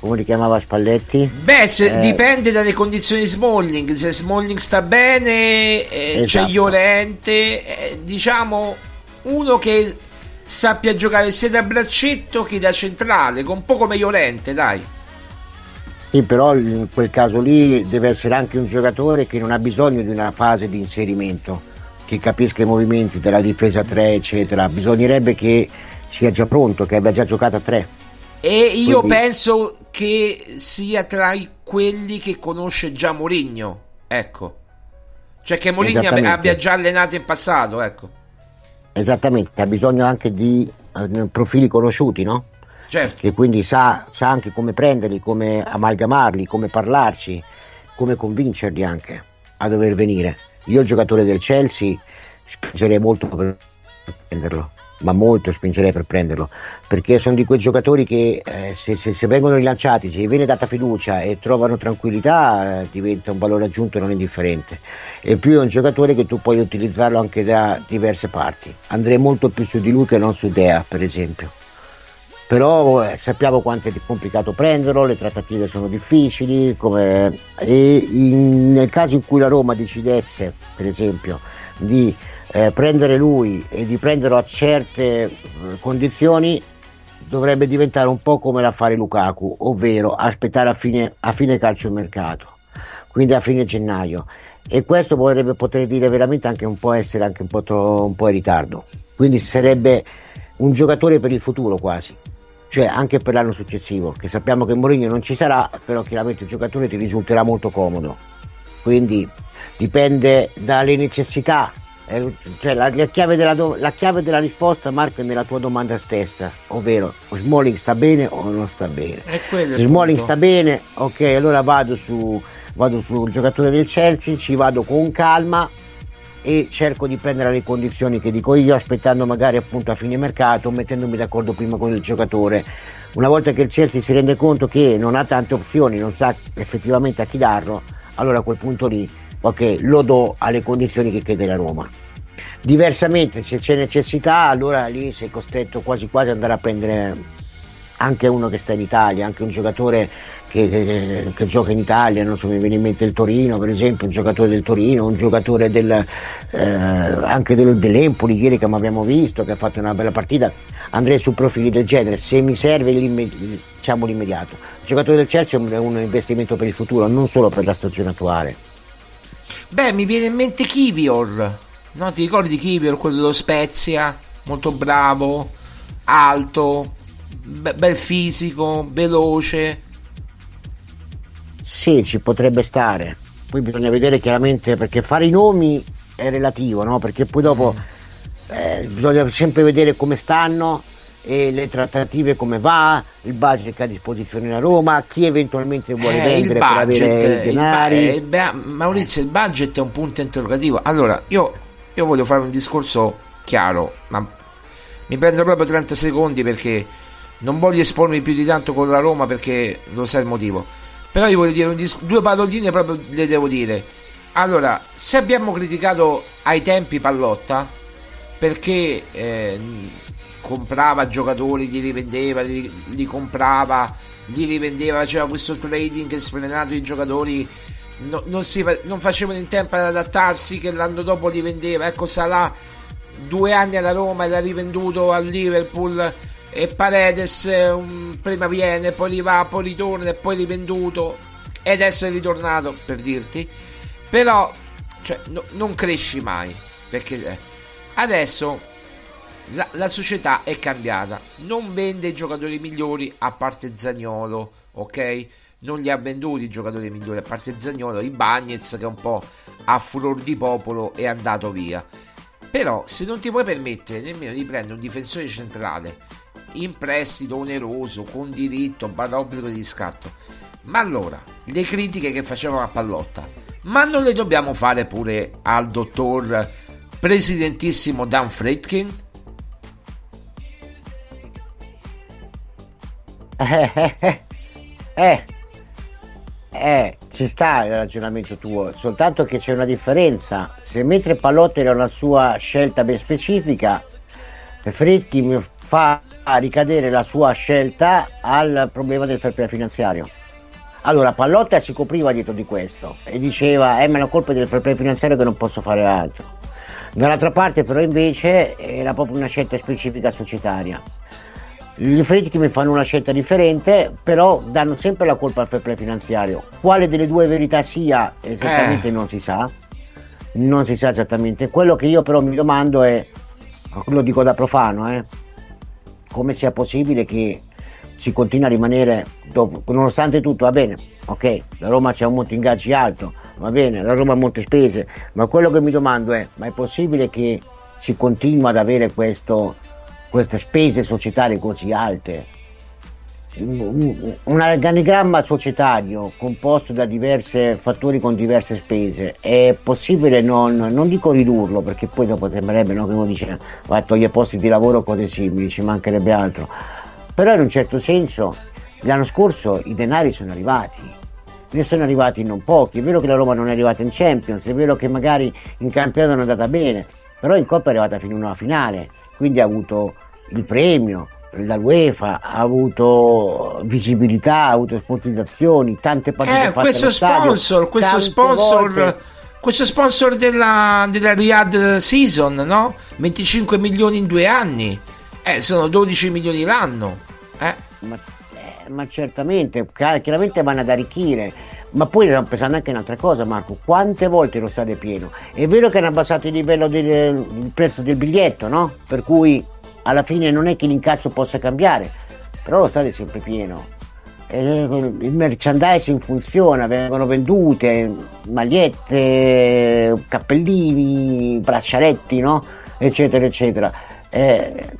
come li chiamava Spalletti? beh Eh. dipende dalle condizioni di Smalling se Smalling sta bene eh, c'è Esatto. Llorente eh, diciamo uno che sappia giocare sia da braccetto che da centrale con un po' come Llorente dai Sì, però in quel caso lì deve essere anche un giocatore che non ha bisogno di una fase di inserimento, che capisca i movimenti della difesa 3, eccetera. Bisognerebbe che sia già pronto, che abbia già giocato a 3. E io Quindi- penso che sia tra quelli che conosce già Mourinho. Ecco. Cioè che Mourinho abbia già allenato in passato, ecco. Esattamente, ha bisogno anche di eh, profili conosciuti, no? Certo. Che quindi sa, sa anche come prenderli, come amalgamarli, come parlarci, come convincerli anche a dover venire. Io il giocatore del Chelsea spingerei molto per prenderlo, ma molto spingerei per prenderlo, perché sono di quei giocatori che eh, se, se- se vengono rilanciati, se viene data fiducia e trovano tranquillità, eh, diventa un valore aggiunto non indifferente. E più è un giocatore che tu puoi utilizzarlo anche da diverse parti. Andrei molto più su di lui che non su Dea, per esempio però eh, sappiamo quanto è complicato prenderlo, le trattative sono difficili come- e in- nel caso in cui la Roma decidesse, per esempio, di eh, prendere lui e di prenderlo a certe eh, condizioni, dovrebbe diventare un po' come la fare Lukaku, ovvero aspettare a fine, a fine calciomercato, quindi a fine gennaio. E questo potrebbe poter dire veramente anche un po' essere anche un po', tro- un po' in ritardo. Quindi sarebbe un giocatore per il futuro quasi, cioè anche per l'anno successivo, che sappiamo che Mourinho non ci sarà, però chiaramente il giocatore ti risulterà molto comodo. Quindi dipende dalle necessità. Eh, cioè la, la chiave della, do- la chiave della risposta Marco è nella tua domanda stessa, ovvero Smalling sta bene o non sta bene. Se il Smalling sta bene, ok, allora vado, su, vado sul giocatore del Chelsea, ci vado con calma e cerco di prendere le condizioni che dico io, aspettando magari appunto a fine mercato, mettendomi d'accordo prima con il giocatore. Una volta che il Chelsea si rende conto che non ha tante opzioni, non sa effettivamente a chi darlo, allora a quel punto lì, ok, lo do alle condizioni che chiede la Roma. Diversamente, se c'è necessità, allora lì sei costretto quasi quasi ad andare a prendere anche uno che sta in Italia, anche un giocatore che, che- che gioca in Italia, non so, mi viene in mente il Torino, per esempio, un giocatore del Torino, un giocatore del, eh, anche del, dell'Empoli, ieri che abbiamo visto, che ha fatto una bella partita, andrei su profili del genere, se mi serve diciamo l'immediato. Il giocatore del Chelsea è un, è un investimento per il futuro, non solo per la stagione attuale. Beh, mi viene in mente Kivior. No, ti ricordi Kivior, quello dello Spezia? Molto bravo, alto, be- bel fisico, veloce. Sì, ci potrebbe stare. Poi bisogna vedere chiaramente perché fare i nomi è relativo, no? Perché poi dopo eh, bisogna sempre vedere come stanno le trattative come va, il budget che ha a disposizione la Roma, chi eventualmente vuole Eh, il vendere per avere budget, i il denari. eh, beh, Maurizio, il budget è un punto interrogativo. Allora, io, io voglio fare un discorso chiaro, ma mi prendo proprio 30 secondi perché non voglio espormi più di tanto con la Roma perché lo sai il motivo. Però io voglio dire dis- due paroline proprio le devo dire. Allora, se abbiamo criticato ai tempi Pallotta perché eh, comprava giocatori, li rivendeva, li, li comprava, li rivendeva, faceva questo trading sfrenato di giocatori, no- non, si non facevano in tempo ad adattarsi, che l'anno dopo li vendeva. Ecco, Salah due anni alla Roma e l'ha rivenduto al Liverpool e Paredes un- prima viene, poi li va, poi ritorna e poi rivenduto e adesso è ritornato per dirti. Però cioè, no- non cresci mai perché eh, adesso la, la società è cambiata, non vende i giocatori migliori a parte Zagnolo, ok? Non li ha venduti i giocatori migliori a parte Zagnolo, i Bagnets che un po' a furor di popolo è andato via. Però se non ti puoi permettere nemmeno di prendere un difensore centrale in prestito oneroso, con diritto, barra obbligo di riscatto, ma allora le critiche che facevamo a Pallotta, ma non le dobbiamo fare pure al dottor presidentissimo Dan Fredkin? Eh, eh, eh, eh, ci sta il ragionamento tuo, soltanto che c'è una differenza. Se mentre Pallotta era una sua scelta ben specifica, Fritkin fa ricadere la sua scelta al problema del fair play finanziario. Allora, Pallotta si copriva dietro di questo e diceva: Eh, ma la colpa è del fair play finanziario che non posso fare altro. Dall'altra parte, però, invece era proprio una scelta specifica societaria. Gli Fredkin mi fanno una scelta differente, però danno sempre la colpa al fair play finanziario. Quale delle due verità sia esattamente Eh. non si sa. Non si sa esattamente. Quello che io però mi domando è, lo dico da profano, eh, come sia possibile che si continua a rimanere, dopo, nonostante tutto, va bene, ok, la Roma c'è un monte ingaggi alto, va bene, la Roma ha molte spese, ma quello che mi domando è, ma è possibile che si continua ad avere questo, queste spese societarie così alte? un organigramma societario composto da diversi fattori con diverse spese è possibile non, non dico ridurlo perché poi dopo sembrerebbe no, che uno dice va a togliere posti di lavoro o cose simili ci mancherebbe altro però in un certo senso l'anno scorso i denari sono arrivati ne sono arrivati non pochi è vero che la Roma non è arrivata in Champions è vero che magari in campionato non è andata bene però in Coppa è arrivata fino a una finale quindi ha avuto il premio la UEFA ha avuto visibilità, ha avuto sponsorizzazioni, tante partite eh, questo sponsor, questo sponsor, volte. questo sponsor della, della Riyadh Season, no? 25 milioni in due anni, eh, sono 12 milioni l'anno. Eh. Ma, eh, ma, certamente, chiaramente vanno ad arricchire. Ma poi stiamo pensando anche un'altra cosa, Marco. Quante volte lo stadio è pieno? È vero che hanno abbassato il livello del il prezzo del biglietto, no? Per cui alla fine non è che l'incasso possa cambiare, però lo stadio è sempre pieno. il merchandising funziona, vengono vendute magliette, cappellini, braccialetti, no? eccetera, eccetera. Eh,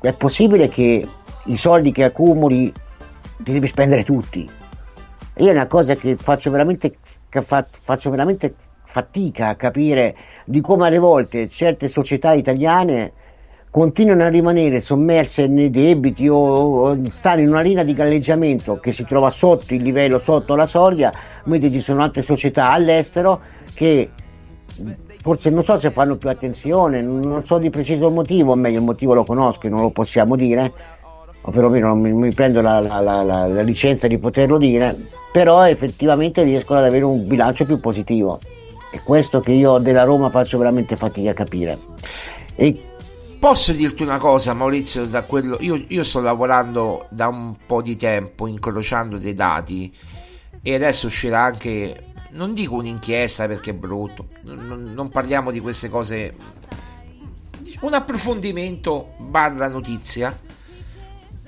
è possibile che i soldi che accumuli ti devi spendere tutti. Io è una cosa che faccio veramente, che fa, faccio veramente fatica a capire di come alle volte certe società italiane continuano a rimanere sommerse nei debiti o, stanno in una linea di galleggiamento che si trova sotto il livello, sotto la soglia, mentre ci sono altre società all'estero che forse non so se fanno più attenzione, non so di preciso il motivo, o meglio il motivo lo conosco e non lo possiamo dire, o perlomeno non mi, mi prendo la, la, la, la, licenza di poterlo dire, però effettivamente riescono ad avere un bilancio più positivo. È questo che io della Roma faccio veramente fatica a capire. E Posso dirti una cosa, Maurizio? Da quello, io, io, sto lavorando da un po' di tempo incrociando dei dati e adesso uscirà anche, non dico un'inchiesta perché è brutto, non, non parliamo di queste cose, un approfondimento barra notizia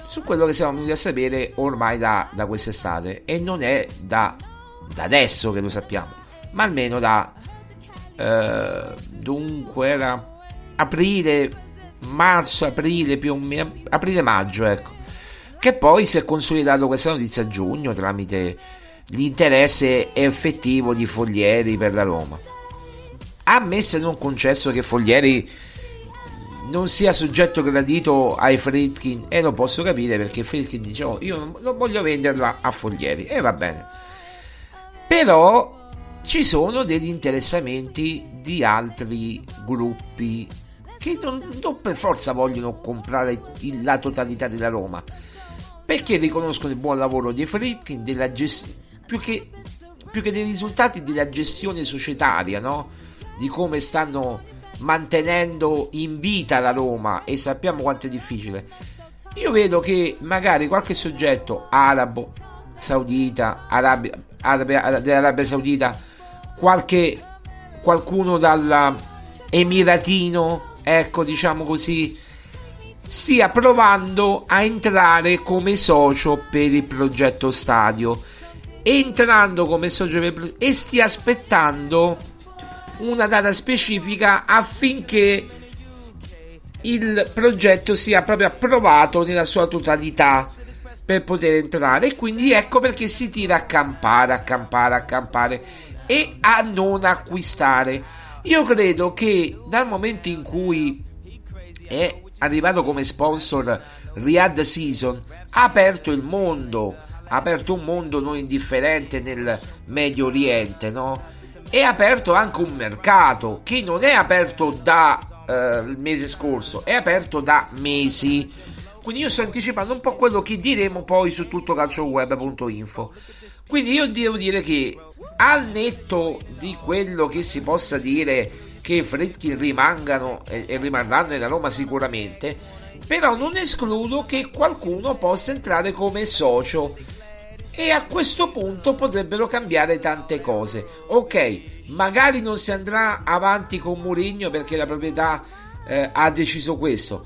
su quello che siamo venuti a sapere ormai da, da quest'estate e non è da, da, adesso che lo sappiamo, ma almeno da eh, dunque era aprile marzo, aprile, più o meno, aprile-maggio, ecco. Che poi si è consolidato questa notizia a giugno tramite l'interesse effettivo di Foglieri per la Roma. Ammesso e non concesso che Foglieri non sia soggetto gradito ai Fritkin e lo posso capire perché Fritkin dice oh, io non voglio venderla a Foglieri e va bene però ci sono degli interessamenti di altri gruppi che non, non per forza vogliono comprare la totalità della Roma, perché riconoscono il buon lavoro dei Fritkin, della gest- più, che, più che dei risultati della gestione societaria, no? di come stanno mantenendo in vita la Roma e sappiamo quanto è difficile. Io vedo che magari qualche soggetto arabo, saudita, Arabia, Arabia, dell'Arabia Saudita, qualche, qualcuno dall'Emiratino ecco diciamo così, stia provando a entrare come socio per il progetto stadio. Entrando come socio per il progetto e stia aspettando una data specifica affinché il progetto sia proprio approvato nella sua totalità per poter entrare e quindi ecco perché si tira a campare, a campare, a campare e a non acquistare io credo che dal momento in cui è arrivato come sponsor Riyadh Season ha aperto il mondo, ha aperto un mondo non indifferente nel Medio Oriente, no? Ha aperto anche un mercato che non è aperto da eh, il mese scorso, è aperto da mesi. Quindi io sto anticipando un po' quello che diremo poi su tuttocalcioweb.info. Quindi io devo dire che al netto di quello che si possa dire che Fredkin rimangano e, e rimarranno nella Roma sicuramente, però non escludo che qualcuno possa entrare come socio e a questo punto potrebbero cambiare tante cose. Ok, magari non si andrà avanti con Mourinho perché la proprietà eh, ha deciso questo,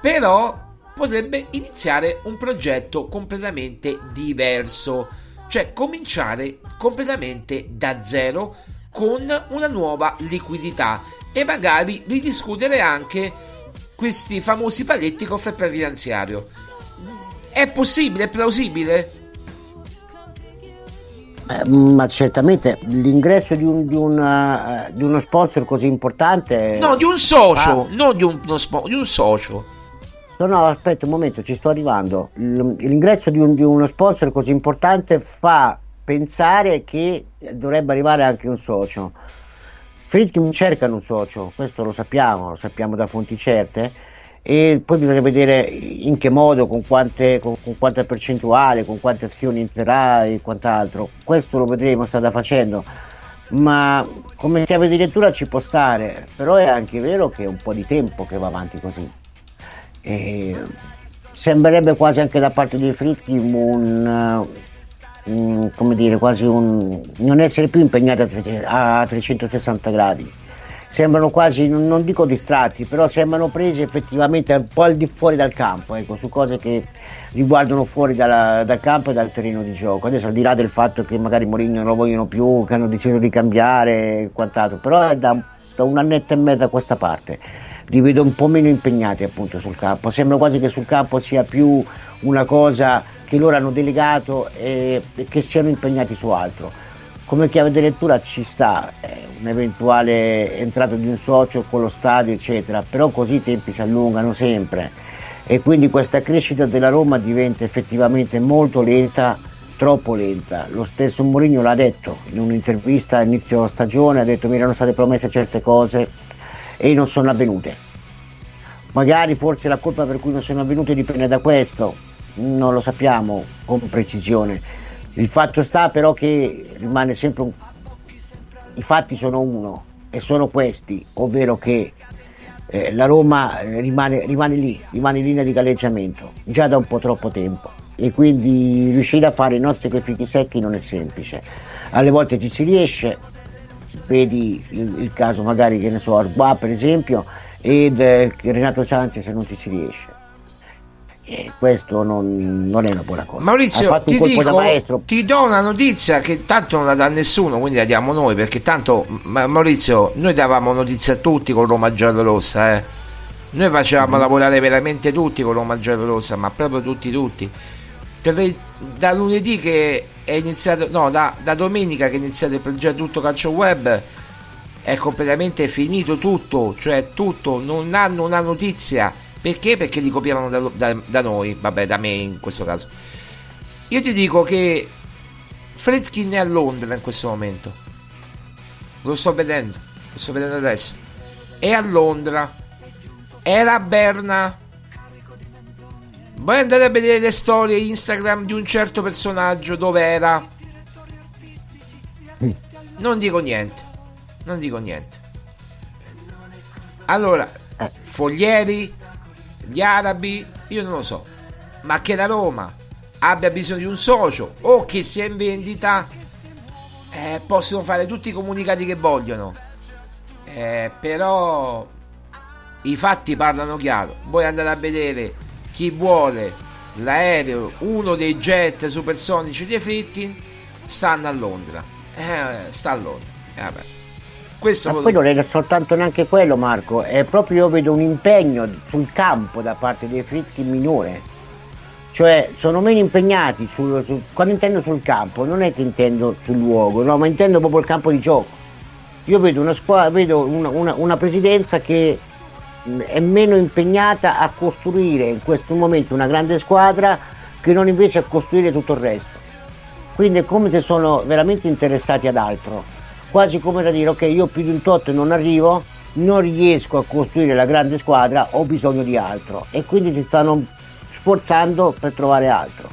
però potrebbe iniziare un progetto completamente diverso, cioè cominciare completamente da zero con una nuova liquidità e magari ridiscutere anche questi famosi paletti con fair play finanziario. È possibile? È plausibile? Eh, ma certamente l'ingresso di, un, di, una, di, uno sponsor così importante. No, di un socio, ah. non di, un, spo, di un socio. No, no, aspetta un momento, ci sto arrivando. L'ingresso di, un, di uno sponsor così importante fa pensare che dovrebbe arrivare anche un socio. Friedkin cercano un socio, questo lo sappiamo, lo sappiamo da fonti certe, e poi bisogna vedere in che modo, con, quante, con, con quanta percentuale, con quante azioni entrerà e quant'altro. Questo lo vedremo, strada facendo. Ma come chiave di lettura ci può stare, però è anche vero che è un po' di tempo che va avanti così. E sembrerebbe quasi anche da parte dei Fritti un, un, come dire, quasi un non essere più impegnati a, 360 gradi. Sembrano quasi, non dico distratti, però sembrano presi effettivamente un po' al di fuori dal campo, ecco, su cose che riguardano fuori dalla, dal campo e dal terreno di gioco. Adesso al di là del fatto che magari Mourinho non lo vogliono più, che hanno deciso di cambiare e quant'altro, però è da, da un annetto e mezzo a questa parte li vedo un po' meno impegnati appunto sul campo. Sembra quasi che sul campo sia più una cosa che loro hanno delegato e, che siano impegnati su altro. Come chiave di lettura ci sta eh, un'eventuale entrata di un socio con lo stadio, eccetera, però così i tempi si allungano sempre e quindi questa crescita della Roma diventa effettivamente molto lenta, troppo lenta. Lo stesso Mourinho l'ha detto in un'intervista a inizio stagione, ha detto mi erano state promesse certe cose e non sono avvenute. Magari forse la colpa per cui non sono avvenute dipende da questo, non lo sappiamo con precisione. Il fatto sta però che rimane sempre un... I fatti sono uno e sono questi, ovvero che eh, la Roma eh, rimane, rimane lì, rimane in linea di galleggiamento già da un po' troppo tempo e quindi riuscire a fare i nostri fichi secchi non è semplice. Alle volte ci si riesce, vedi il, il caso magari che ne so Arba per esempio ed eh, Renato Sanchez non ci si riesce e questo non, non, è una buona cosa Maurizio ti, dico, ti do una notizia che tanto non la dà nessuno quindi la diamo noi perché tanto Maurizio noi davamo notizie a tutti con Roma Giallorossa eh. noi facevamo mm. lavorare veramente tutti con Roma Giallorossa ma proprio tutti tutti da lunedì che è iniziato, no, da, da domenica che è iniziato il progetto Tutto Calcio Web è completamente finito tutto, cioè tutto, non hanno una notizia. Perché? Perché li copiavano da, da, da, noi, vabbè, da me in questo caso. Io ti dico che Fredkin è a Londra in questo momento. Lo sto vedendo, lo sto vedendo adesso. È a Londra. Era a Berna Vuoi andare a vedere le storie Instagram di un certo personaggio dove era? Mm. Non dico niente. Non dico niente. Allora, eh. Foglieri, gli arabi, io non lo so. Ma che la Roma abbia bisogno di un socio o che sia in vendita, eh, possono fare tutti i comunicati che vogliono. Eh, però i fatti parlano chiaro. Vuoi andare a vedere chi vuole l'aereo, uno dei jet supersonici dei Fritkin, stanno a Londra. Eh, sta a Londra. Eh, vabbè. Questo Ma poi non è soltanto neanche quello, Marco, è proprio io vedo un impegno sul campo da parte dei Fritkin minore. Cioè, sono meno impegnati sul, sul, quando intendo sul campo, non è che intendo sul luogo, no, ma intendo proprio il campo di gioco. Io vedo una squadra, vedo una, una, una presidenza che è meno impegnata a costruire in questo momento una grande squadra che non invece a costruire tutto il resto. Quindi è come se sono veramente interessati ad altro, quasi come da dire ok io più di un tot non arrivo, non riesco a costruire la grande squadra, ho bisogno di altro e quindi si stanno sforzando per trovare altro.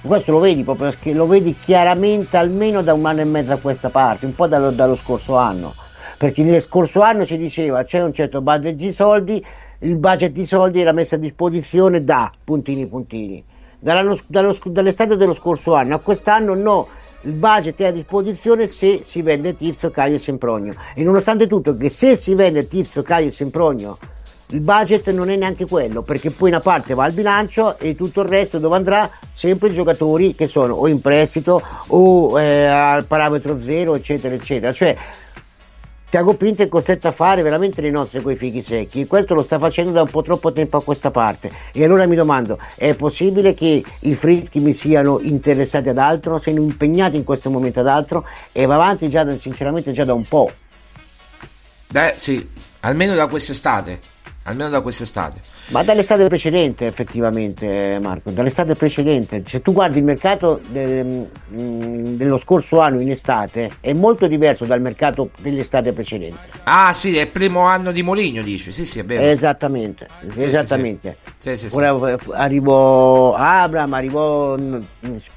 Questo lo vedi proprio, lo vedi chiaramente almeno da un anno e mezzo a questa parte, un po' dallo, dallo scorso anno perché nel scorso anno si diceva c'è un certo budget di soldi, il budget di soldi era messo a disposizione da puntini puntini. Dallo, dallo, dall'estate dello scorso anno a quest'anno no, il budget è a disposizione se si vende Tizio, Caio e Sempronio. E nonostante tutto che se si vende Tizio, Caio e Sempronio il budget non è neanche quello, perché poi una parte va al bilancio e tutto il resto dove andrà? Sempre i giocatori che sono o in prestito o eh, al parametro zero, eccetera, eccetera. Cioè, Tiago Pinto è costretto a fare veramente le nostre coi fichi secchi. Questo lo sta facendo da un po' troppo tempo a questa parte. E allora mi domando è possibile che i fritchi mi siano interessati ad altro? Siano impegnati in questo momento ad altro? E va avanti già sinceramente già da un po' beh sì almeno da quest'estate almeno da quest'estate. Ma dall'estate precedente, effettivamente, Marco, dall'estate precedente. Se tu guardi il mercato de, mm, dello scorso anno in estate, è molto diverso dal mercato dell'estate precedente. Ah, sì, è il primo anno di Moligno, dici? Sì, sì, è vero. Esattamente, sì, esattamente. Sì, sì. Ora arrivò Abram, arrivò, mm,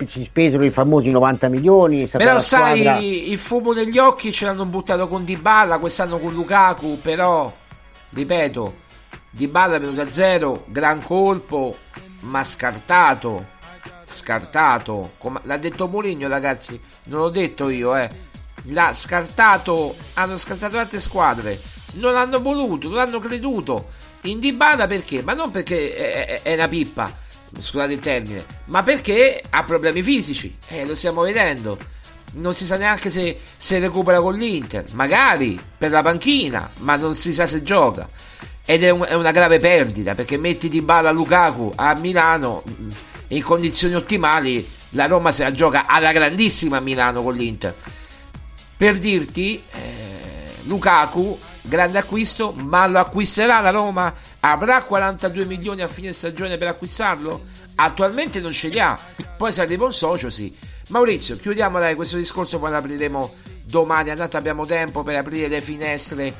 si spesero i famosi 90 milioni. Però sai, squadra... il fumo negli occhi ce l'hanno buttato con Dybala, quest'anno con Lukaku, però, ripeto di Balla venuto a zero, gran colpo, ma scartato. Scartato. Come, l'ha detto Mourinho, ragazzi. Non l'ho detto io, eh. L'ha scartato. Hanno scartato altre squadre. Non hanno voluto, non hanno creduto. In Dybala perché? Ma non perché è, è una pippa, scusate il termine, ma perché ha problemi fisici. Eh, lo stiamo vedendo. Non si sa neanche se, se recupera con l'Inter. Magari per la panchina, ma non si sa se gioca ed è, un, è, una grave perdita perché metti di balla Lukaku a Milano in condizioni ottimali la Roma se la gioca alla grandissima Milano con l'Inter. Per dirti eh, Lukaku grande acquisto ma lo acquisterà la Roma? Avrà 42 milioni a fine stagione per acquistarlo? Attualmente non ce li ha. Poi se arriva un socio sì. Maurizio chiudiamo dai questo discorso poi l'apriremo domani. Tanto abbiamo tempo per aprire le finestre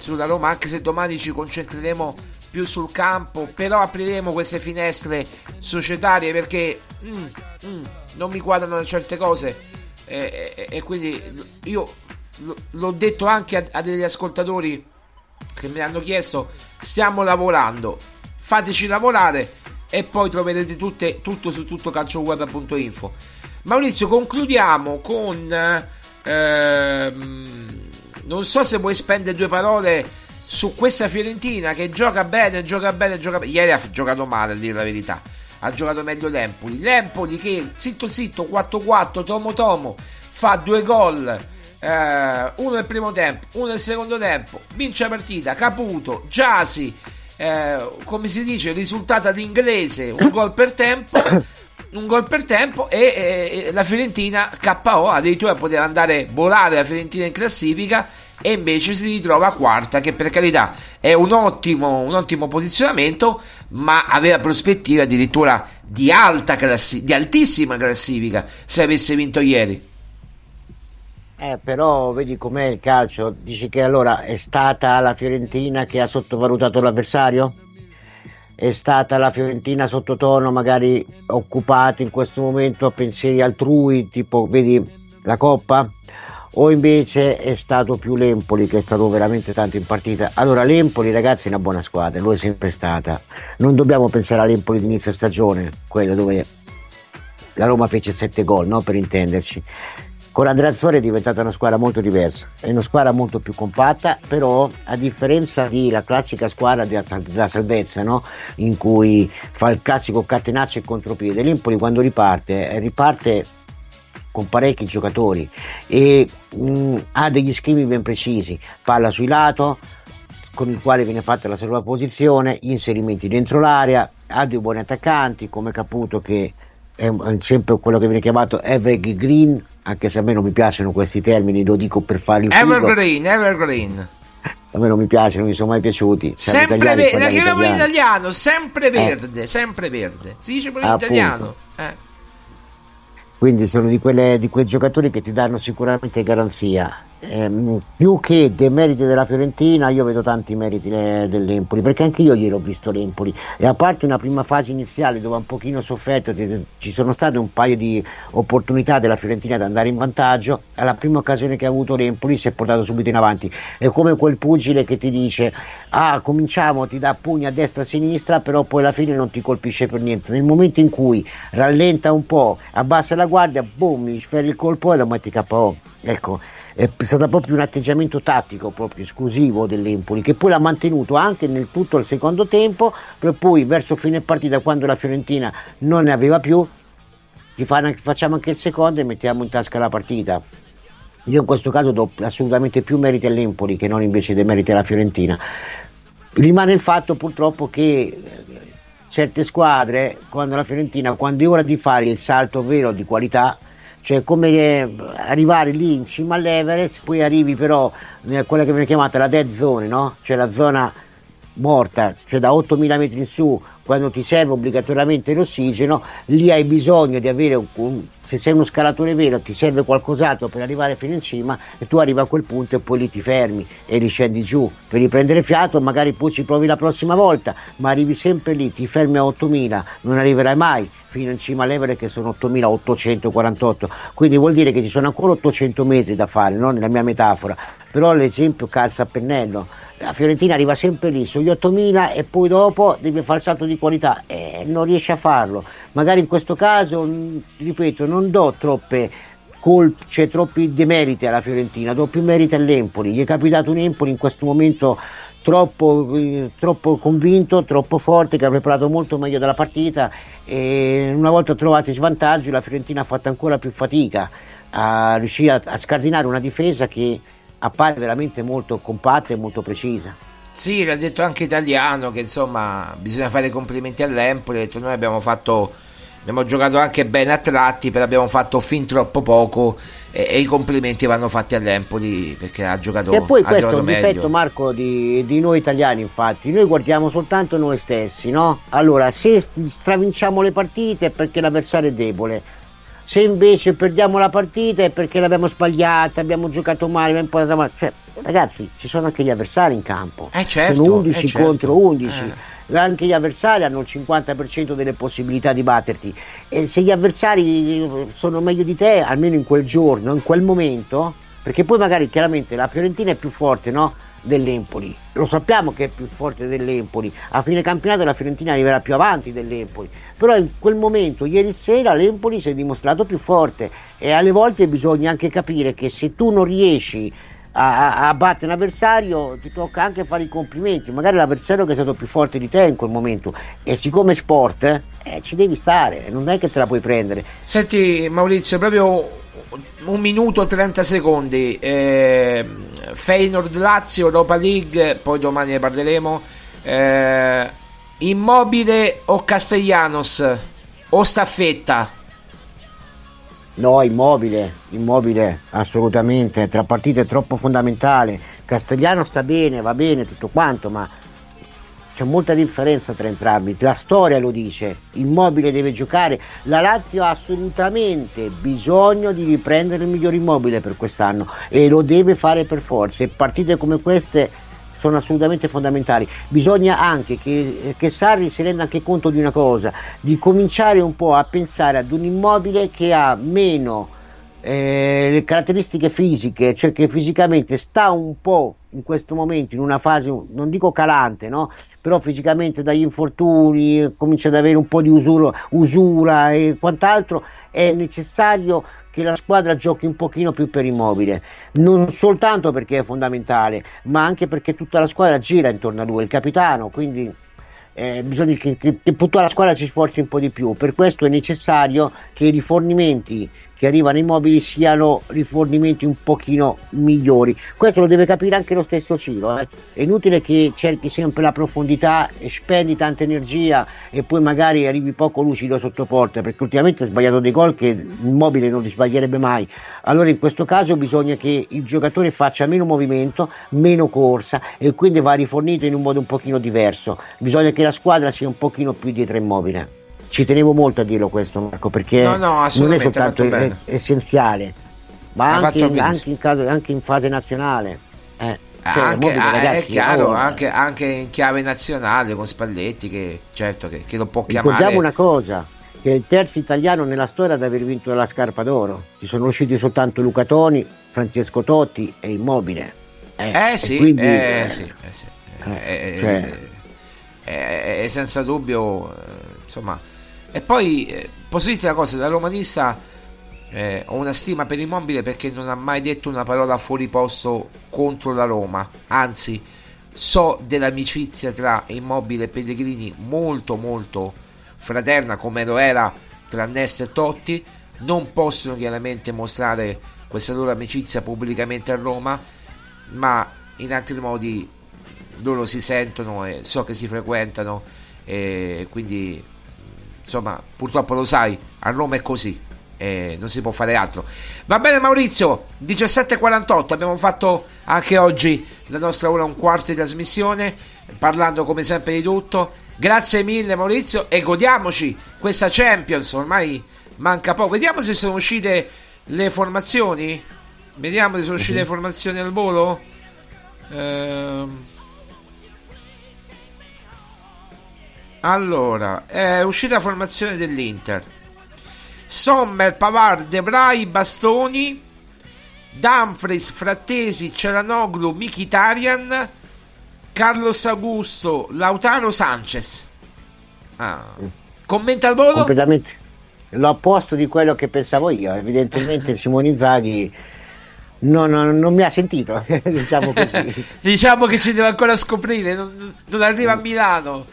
sulla Roma, anche se domani ci concentreremo più sul campo, però apriremo queste finestre societarie perché mm, mm, non mi quadrano certe cose. E, e, e quindi io l'ho detto anche a, a, degli ascoltatori che mi hanno chiesto stiamo lavorando fateci lavorare e poi troverete tutte, tutto su tuttocalcioweb.info Maurizio concludiamo con ehm, non so se vuoi spendere due parole su questa Fiorentina che gioca bene, gioca bene, gioca bene. Ieri ha giocato male, a dire la verità. Ha giocato meglio l'Empoli. L'Empoli che zitto zitto 4-4, tomo tomo, fa due gol. Eh, uno nel primo tempo, uno nel secondo tempo, vince la partita, Caputo, Giasi, eh, come si dice, risultato all'inglese, un gol per tempo un gol per tempo e, e la Fiorentina KO addirittura poteva andare a volare la Fiorentina in classifica e invece si ritrova quarta che per carità è un ottimo, un ottimo posizionamento ma aveva prospettive addirittura di classifica di altissima classifica se avesse vinto ieri eh, però vedi com'è il calcio dici che allora è stata la Fiorentina che ha sottovalutato l'avversario? È stata la Fiorentina sottotono, magari occupata in questo momento a pensieri altrui, tipo vedi la Coppa? O invece è stato più l'Empoli che è stato veramente tanto in partita? Allora, l'Empoli, ragazzi, è una buona squadra, lo è sempre stata. Non dobbiamo pensare all'Empoli di inizio stagione, quella dove la Roma fece 7 gol, no? per intenderci con Andrea Azzori è diventata una squadra molto diversa, è una squadra molto più compatta, però a differenza della classica squadra della, salvezza, no? in cui fa il classico catenaccio e contropiede, l'Empoli quando riparte, riparte con parecchi giocatori e mh, mm, ha degli schemi ben precisi, palla sui lato, con il quale viene fatta la sovrapposizione, gli inserimenti dentro l'area, ha due buoni attaccanti come Caputo che è sempre quello che viene chiamato evergreen anche se a me non mi piacciono questi termini, lo dico per fare il Evergreen, figo. evergreen. A me non mi piace, non mi sono mai piaciuti. sempre verde, la chiamiamo in italiano, sempre eh. verde, eh. sempre verde. Si dice pure in italiano. Eh. Quindi sono di, quelle, di quei giocatori che ti danno sicuramente garanzia eh, più che dei meriti della Fiorentina io vedo tanti meriti eh, dell'Empoli perché anche io ieri ho visto l'Empoli. E a parte una prima fase iniziale dove un pochino sofferto ci sono state un paio di opportunità della Fiorentina ad andare in vantaggio alla prima occasione che ha avuto l'Empoli si è portato subito in avanti. È come quel pugile che ti dice ah cominciamo ti dà pugni a destra e a sinistra però poi alla fine non ti colpisce per niente. Nel momento in cui rallenta un po' abbassa la guardia boom mi sferi il colpo e lo metti KO Ecco, è stato proprio un atteggiamento tattico proprio esclusivo dell'Empoli che poi l'ha mantenuto anche nel tutto il secondo tempo, per poi verso fine partita quando la Fiorentina non ne aveva più, facciamo anche il secondo e mettiamo in tasca la partita. Io in questo caso do assolutamente più meriti all'Empoli che non invece dei meriti alla Fiorentina. Rimane il fatto purtroppo che eh, certe squadre, quando la Fiorentina, quando è ora di fare il salto vero di qualità, cioè come eh, arrivare lì in cima all'Everest, poi arrivi però in quella che viene chiamata la dead zone, no? cioè la zona morta, cioè da 8000 metri in su, quando ti serve obbligatoriamente l'ossigeno, lì hai bisogno di avere un, se sei uno scalatore vero ti serve qualcos'altro per arrivare fino in cima e tu arrivi a quel punto e poi lì ti fermi e riscendi giù per riprendere fiato, magari poi ci provi la prossima volta, ma arrivi sempre lì, ti fermi a 8000, non arriverai mai fino in cima all'Evere che sono 8848, quindi vuol dire che ci sono ancora 800 metri da fare, no? nella mia metafora, però l'esempio calza a pennello la Fiorentina arriva sempre lì sugli 8000 e poi dopo deve fare il salto di qualità e non riesce a farlo. Magari in questo caso, ripeto, non do troppe colpe, cioè troppi demeriti alla Fiorentina, do più meriti all'Empoli. Gli è capitato un Empoli in questo momento troppo, eh, troppo convinto, troppo forte, che ha preparato molto meglio della partita e una volta trovati svantaggi la Fiorentina ha fatto ancora più fatica a riuscire a, a scardinare una difesa che appare veramente molto compatta e molto precisa. Sì, l'ha detto anche Italiano che insomma bisogna fare complimenti all'Empoli, ha detto noi abbiamo fatto abbiamo giocato anche bene a tratti, però abbiamo fatto fin troppo poco e, e i complimenti vanno fatti all'Empoli perché ha giocato E poi questo è un meglio. difetto Marco di, di, noi italiani infatti, noi guardiamo soltanto noi stessi, no? Allora se stravinciamo le partite è perché l'avversario è debole, se invece perdiamo la partita è perché l'abbiamo sbagliata, abbiamo giocato male, abbiamo portato male. Cioè, ragazzi, ci sono anche gli avversari in campo. Eh certo, sono 11 eh certo. contro 11. Eh. Anche gli avversari hanno il 50% delle possibilità di batterti. E se gli avversari sono meglio di te, almeno in quel giorno, in quel momento, perché poi magari chiaramente la Fiorentina è più forte, no? dell'Empoli. Lo sappiamo che è più forte dell'Empoli. A fine campionato la Fiorentina arriverà più avanti dell'Empoli. Però in quel momento, ieri sera, l'Empoli si è dimostrato più forte e alle volte bisogna anche capire che se tu non riesci a, a, battere un avversario ti tocca anche fare i complimenti. Magari l'avversario che è stato più forte di te in quel momento. E siccome sport, eh, ci devi stare, non è che te la puoi prendere. Senti Maurizio, proprio un minuto e 30 secondi. Eh, Feyenoord Lazio, Europa League, poi domani ne parleremo. Eh, immobile o Castellanos o Staffetta? No, immobile, immobile, assolutamente. Tra partite è troppo fondamentale. Castellano sta bene, va bene, tutto quanto, ma c'è molta differenza tra entrambi, la storia lo dice, Immobile deve giocare, la Lazio ha assolutamente bisogno di riprendere il miglior immobile per quest'anno e lo deve fare per forza e partite come queste sono assolutamente fondamentali. Bisogna anche che, che, Sarri si renda anche conto di una cosa, di cominciare un po' a pensare ad un immobile che ha meno eh, le caratteristiche fisiche, cioè che fisicamente sta un po' in questo momento in una fase, non dico calante, no? però fisicamente dagli infortuni comincia ad avere un po' di usura, usura e quant'altro, è necessario che la squadra giochi un pochino più per immobile, non soltanto perché è fondamentale, ma anche perché tutta la squadra gira intorno a lui, il capitano, quindi eh, bisogna che, che, che tutta la squadra si sforzi un po' di più, per questo è necessario che i rifornimenti che arrivano i mobili siano rifornimenti un pochino migliori. Questo lo deve capire anche lo stesso Ciro. Eh. È inutile che cerchi sempre la profondità e spendi tanta energia e poi magari arrivi poco lucido sotto porta, perché ultimamente ha sbagliato dei gol che il mobile non li sbaglierebbe mai. Allora in questo caso bisogna che il giocatore faccia meno movimento, meno corsa e quindi va rifornito in un modo un pochino diverso. Bisogna che la squadra sia un pochino più dietro immobile ci tenevo molto a dirlo questo Marco perché no, no, non è soltanto è, essenziale ma anche in, anche, in caso, anche in, fase nazionale eh, cioè, anche, ah, ragazzi, è chiaro oh, anche, anche, in chiave nazionale con Spalletti che certo che, che lo può chiamare. Ricordiamo una cosa che è il terzo italiano nella storia ad aver vinto la scarpa d'oro. Ci sono usciti soltanto Luca Toni Francesco Totti e Immobile eh, eh sì, quindi, eh, sì, eh, sì. Eh, cioè, eh, senza dubbio insomma e poi, eh, posso dirti una cosa, da romanista eh, ho una stima per Immobile perché non ha mai detto una parola fuori posto contro la Roma, anzi so dell'amicizia tra Immobile e Pellegrini molto molto fraterna come lo era tra Nesta e Totti, non possono chiaramente mostrare questa loro amicizia pubblicamente a Roma, ma in altri modi loro si sentono e so che si frequentano e quindi insomma purtroppo lo sai, a Roma è così eh, non si può fare altro. Va bene Maurizio, 17.48, abbiamo fatto anche oggi la nostra ora un quarto di trasmissione, parlando come sempre di tutto. Grazie mille Maurizio e godiamoci questa Champions, ormai manca poco. Vediamo se sono uscite le formazioni. Vediamo se sono uscite le formazioni al volo. Ehm... Allora, è uscita la formazione dell'Inter. Sommer, Pavard, Debray, Bastoni, Dumfries, Frattesi, Ceranoglu, Mkhitaryan, Carlos Augusto, Lautaro Sanchez. Ah. Commenta al volo? Completamente l'opposto di quello che pensavo io. Evidentemente Simone Inzaghi non, non, non, mi ha sentito, diciamo così. diciamo che ci deve ancora scoprire, non, non arriva a Milano.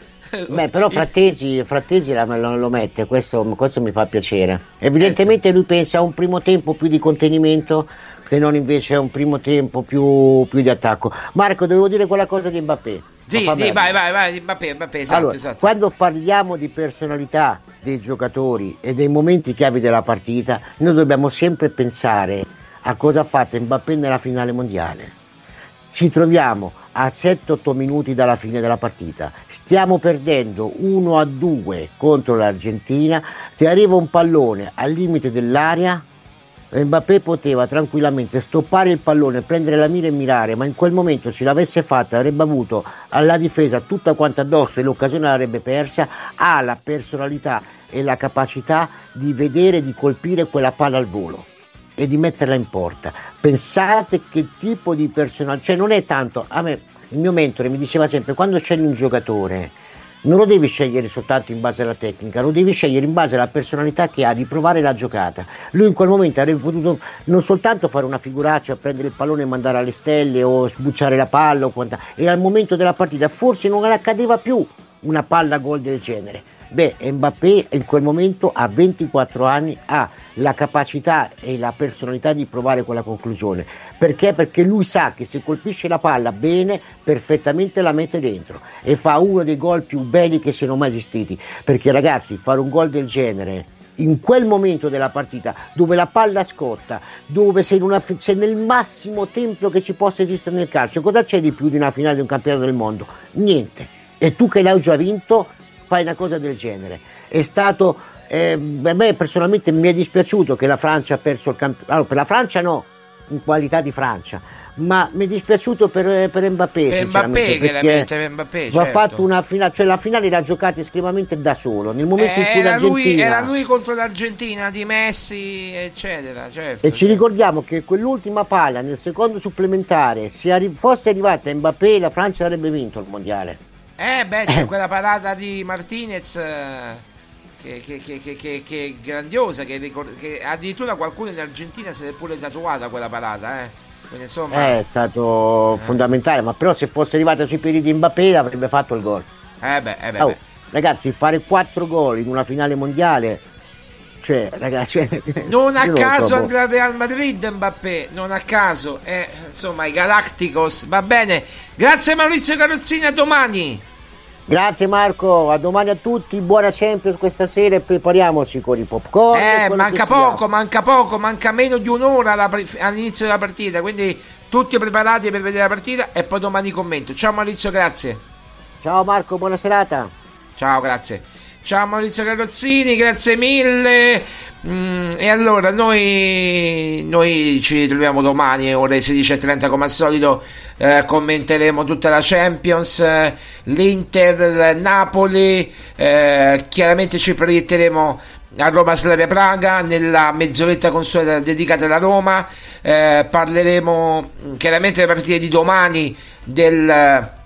Beh, però Frattesi, Frattesi lo, lo, mette, questo, questo, mi fa piacere. Evidentemente lui pensa a un primo tempo più di contenimento che non invece a un primo tempo più, più di attacco. Marco, devo dire quella cosa di Mbappé. Sì, sì vai, vai, vai, Mbappé, Mbappé, esatto, allora, esatto. Quando parliamo di personalità dei giocatori e dei momenti chiavi della partita, noi dobbiamo sempre pensare a cosa ha fatto Mbappé nella finale mondiale. Ci troviamo a 7-8 minuti dalla fine della partita. Stiamo perdendo 1 a 2 contro l'Argentina. Ti arriva un pallone al limite dell'area. Mbappé poteva tranquillamente stoppare il pallone, prendere la mira e mirare, ma in quel momento se l'avesse fatta avrebbe avuto alla difesa tutta quanta addosso e l'occasione l'avrebbe persa. Ha la personalità e la capacità di vedere, di colpire quella palla al volo e di metterla in porta. Pensate che tipo di personaggio, cioè non è tanto, a me il mio mentore mi diceva sempre quando scegli un giocatore non lo devi scegliere soltanto in base alla tecnica, lo devi scegliere in base alla personalità che ha di provare la giocata. Lui in quel momento avrebbe potuto non soltanto fare una figuraccia, prendere il pallone e mandare alle stelle o sbucciare la palla o quant'altro, era il momento della partita, forse non accadeva più una palla gol del genere Beh, Mbappé in quel momento a 24 anni ha la capacità e la personalità di provare quella conclusione. Perché? Perché lui sa che se colpisce la palla bene, perfettamente la mette dentro e fa uno dei gol più belli che siano mai esistiti. Perché ragazzi, fare un gol del genere in quel momento della partita dove la palla scotta, dove sei, una, sei, nel massimo tempio che ci possa esistere nel calcio, cosa c'è di più di una finale di un campionato del mondo? Niente. E tu che l'hai già vinto, fai una cosa del genere. È stato, eh, a me personalmente mi è dispiaciuto che la Francia ha perso il campionato, allora, per la Francia no, in qualità di Francia, ma mi è dispiaciuto per, per Mbappé. Per Mbappé, chiaramente, per Mbappé, certo. ha fatto una finale, cioè la finale l'ha giocata esclusivamente da solo. Nel momento eh, in cui era lui, era lui contro l'Argentina di Messi, eccetera. Certo, e ci certo. ricordiamo che quell'ultima palla nel secondo supplementare, se arri- fosse arrivata Mbappé, la Francia avrebbe vinto il mondiale. Eh beh, c'è quella parata di Martinez eh, che, che, che, che, è grandiosa, che, addirittura qualcuno in Argentina se l'è pure tatuata quella parata, eh. Quindi, insomma, è stato eh. fondamentale, ma però se fosse arrivata sui piedi di Mbappé avrebbe fatto il gol. Eh beh, eh beh, oh, beh. Ragazzi, fare 4 gol in una finale mondiale cioè, ragazzi, non a caso andrà al Real Madrid Mbappé, non a caso, eh, insomma, i Galacticos, va bene. Grazie Maurizio Carrozzini, a domani. Grazie Marco, a domani a tutti, buona Champions questa sera e prepariamoci con i popcorn. Eh, manca poco, manca poco, manca meno di un'ora all'inizio della partita, quindi tutti preparati per vedere la partita e poi domani commento. Ciao Maurizio, grazie. Ciao Marco, buona serata. Ciao, grazie. Ciao Maurizio Carrozzini, grazie mille. Mm, e allora noi, noi, ci troviamo domani ore 16.30 come al solito. Eh, commenteremo tutta la Champions, eh, l'Inter, Napoli. Eh, chiaramente ci proietteremo a Roma Slavia Praga nella mezz'oretta consueta dedicata alla Roma. Eh, parleremo chiaramente delle partite di domani del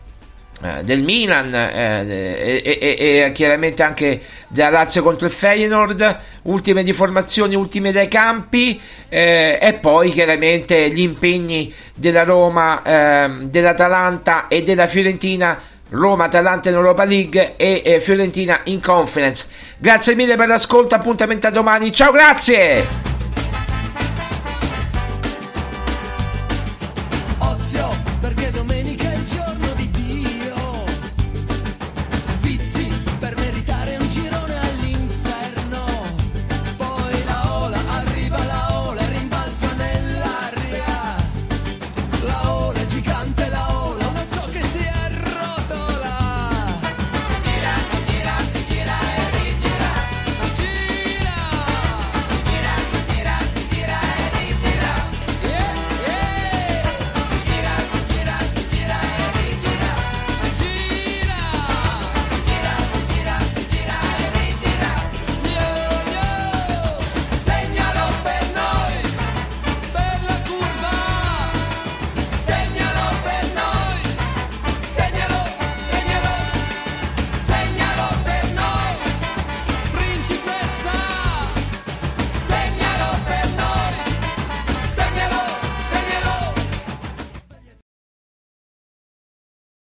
del Milan eh, e, e, e, chiaramente anche della Lazio contro il Feyenoord ultime di formazioni, ultime dai campi eh, e poi chiaramente gli impegni della Roma, ehm, dell'Atalanta e della Fiorentina Roma, Atalanta in Europa League e eh, Fiorentina in Conference. Grazie mille per l'ascolto, appuntamento a domani. Ciao, grazie!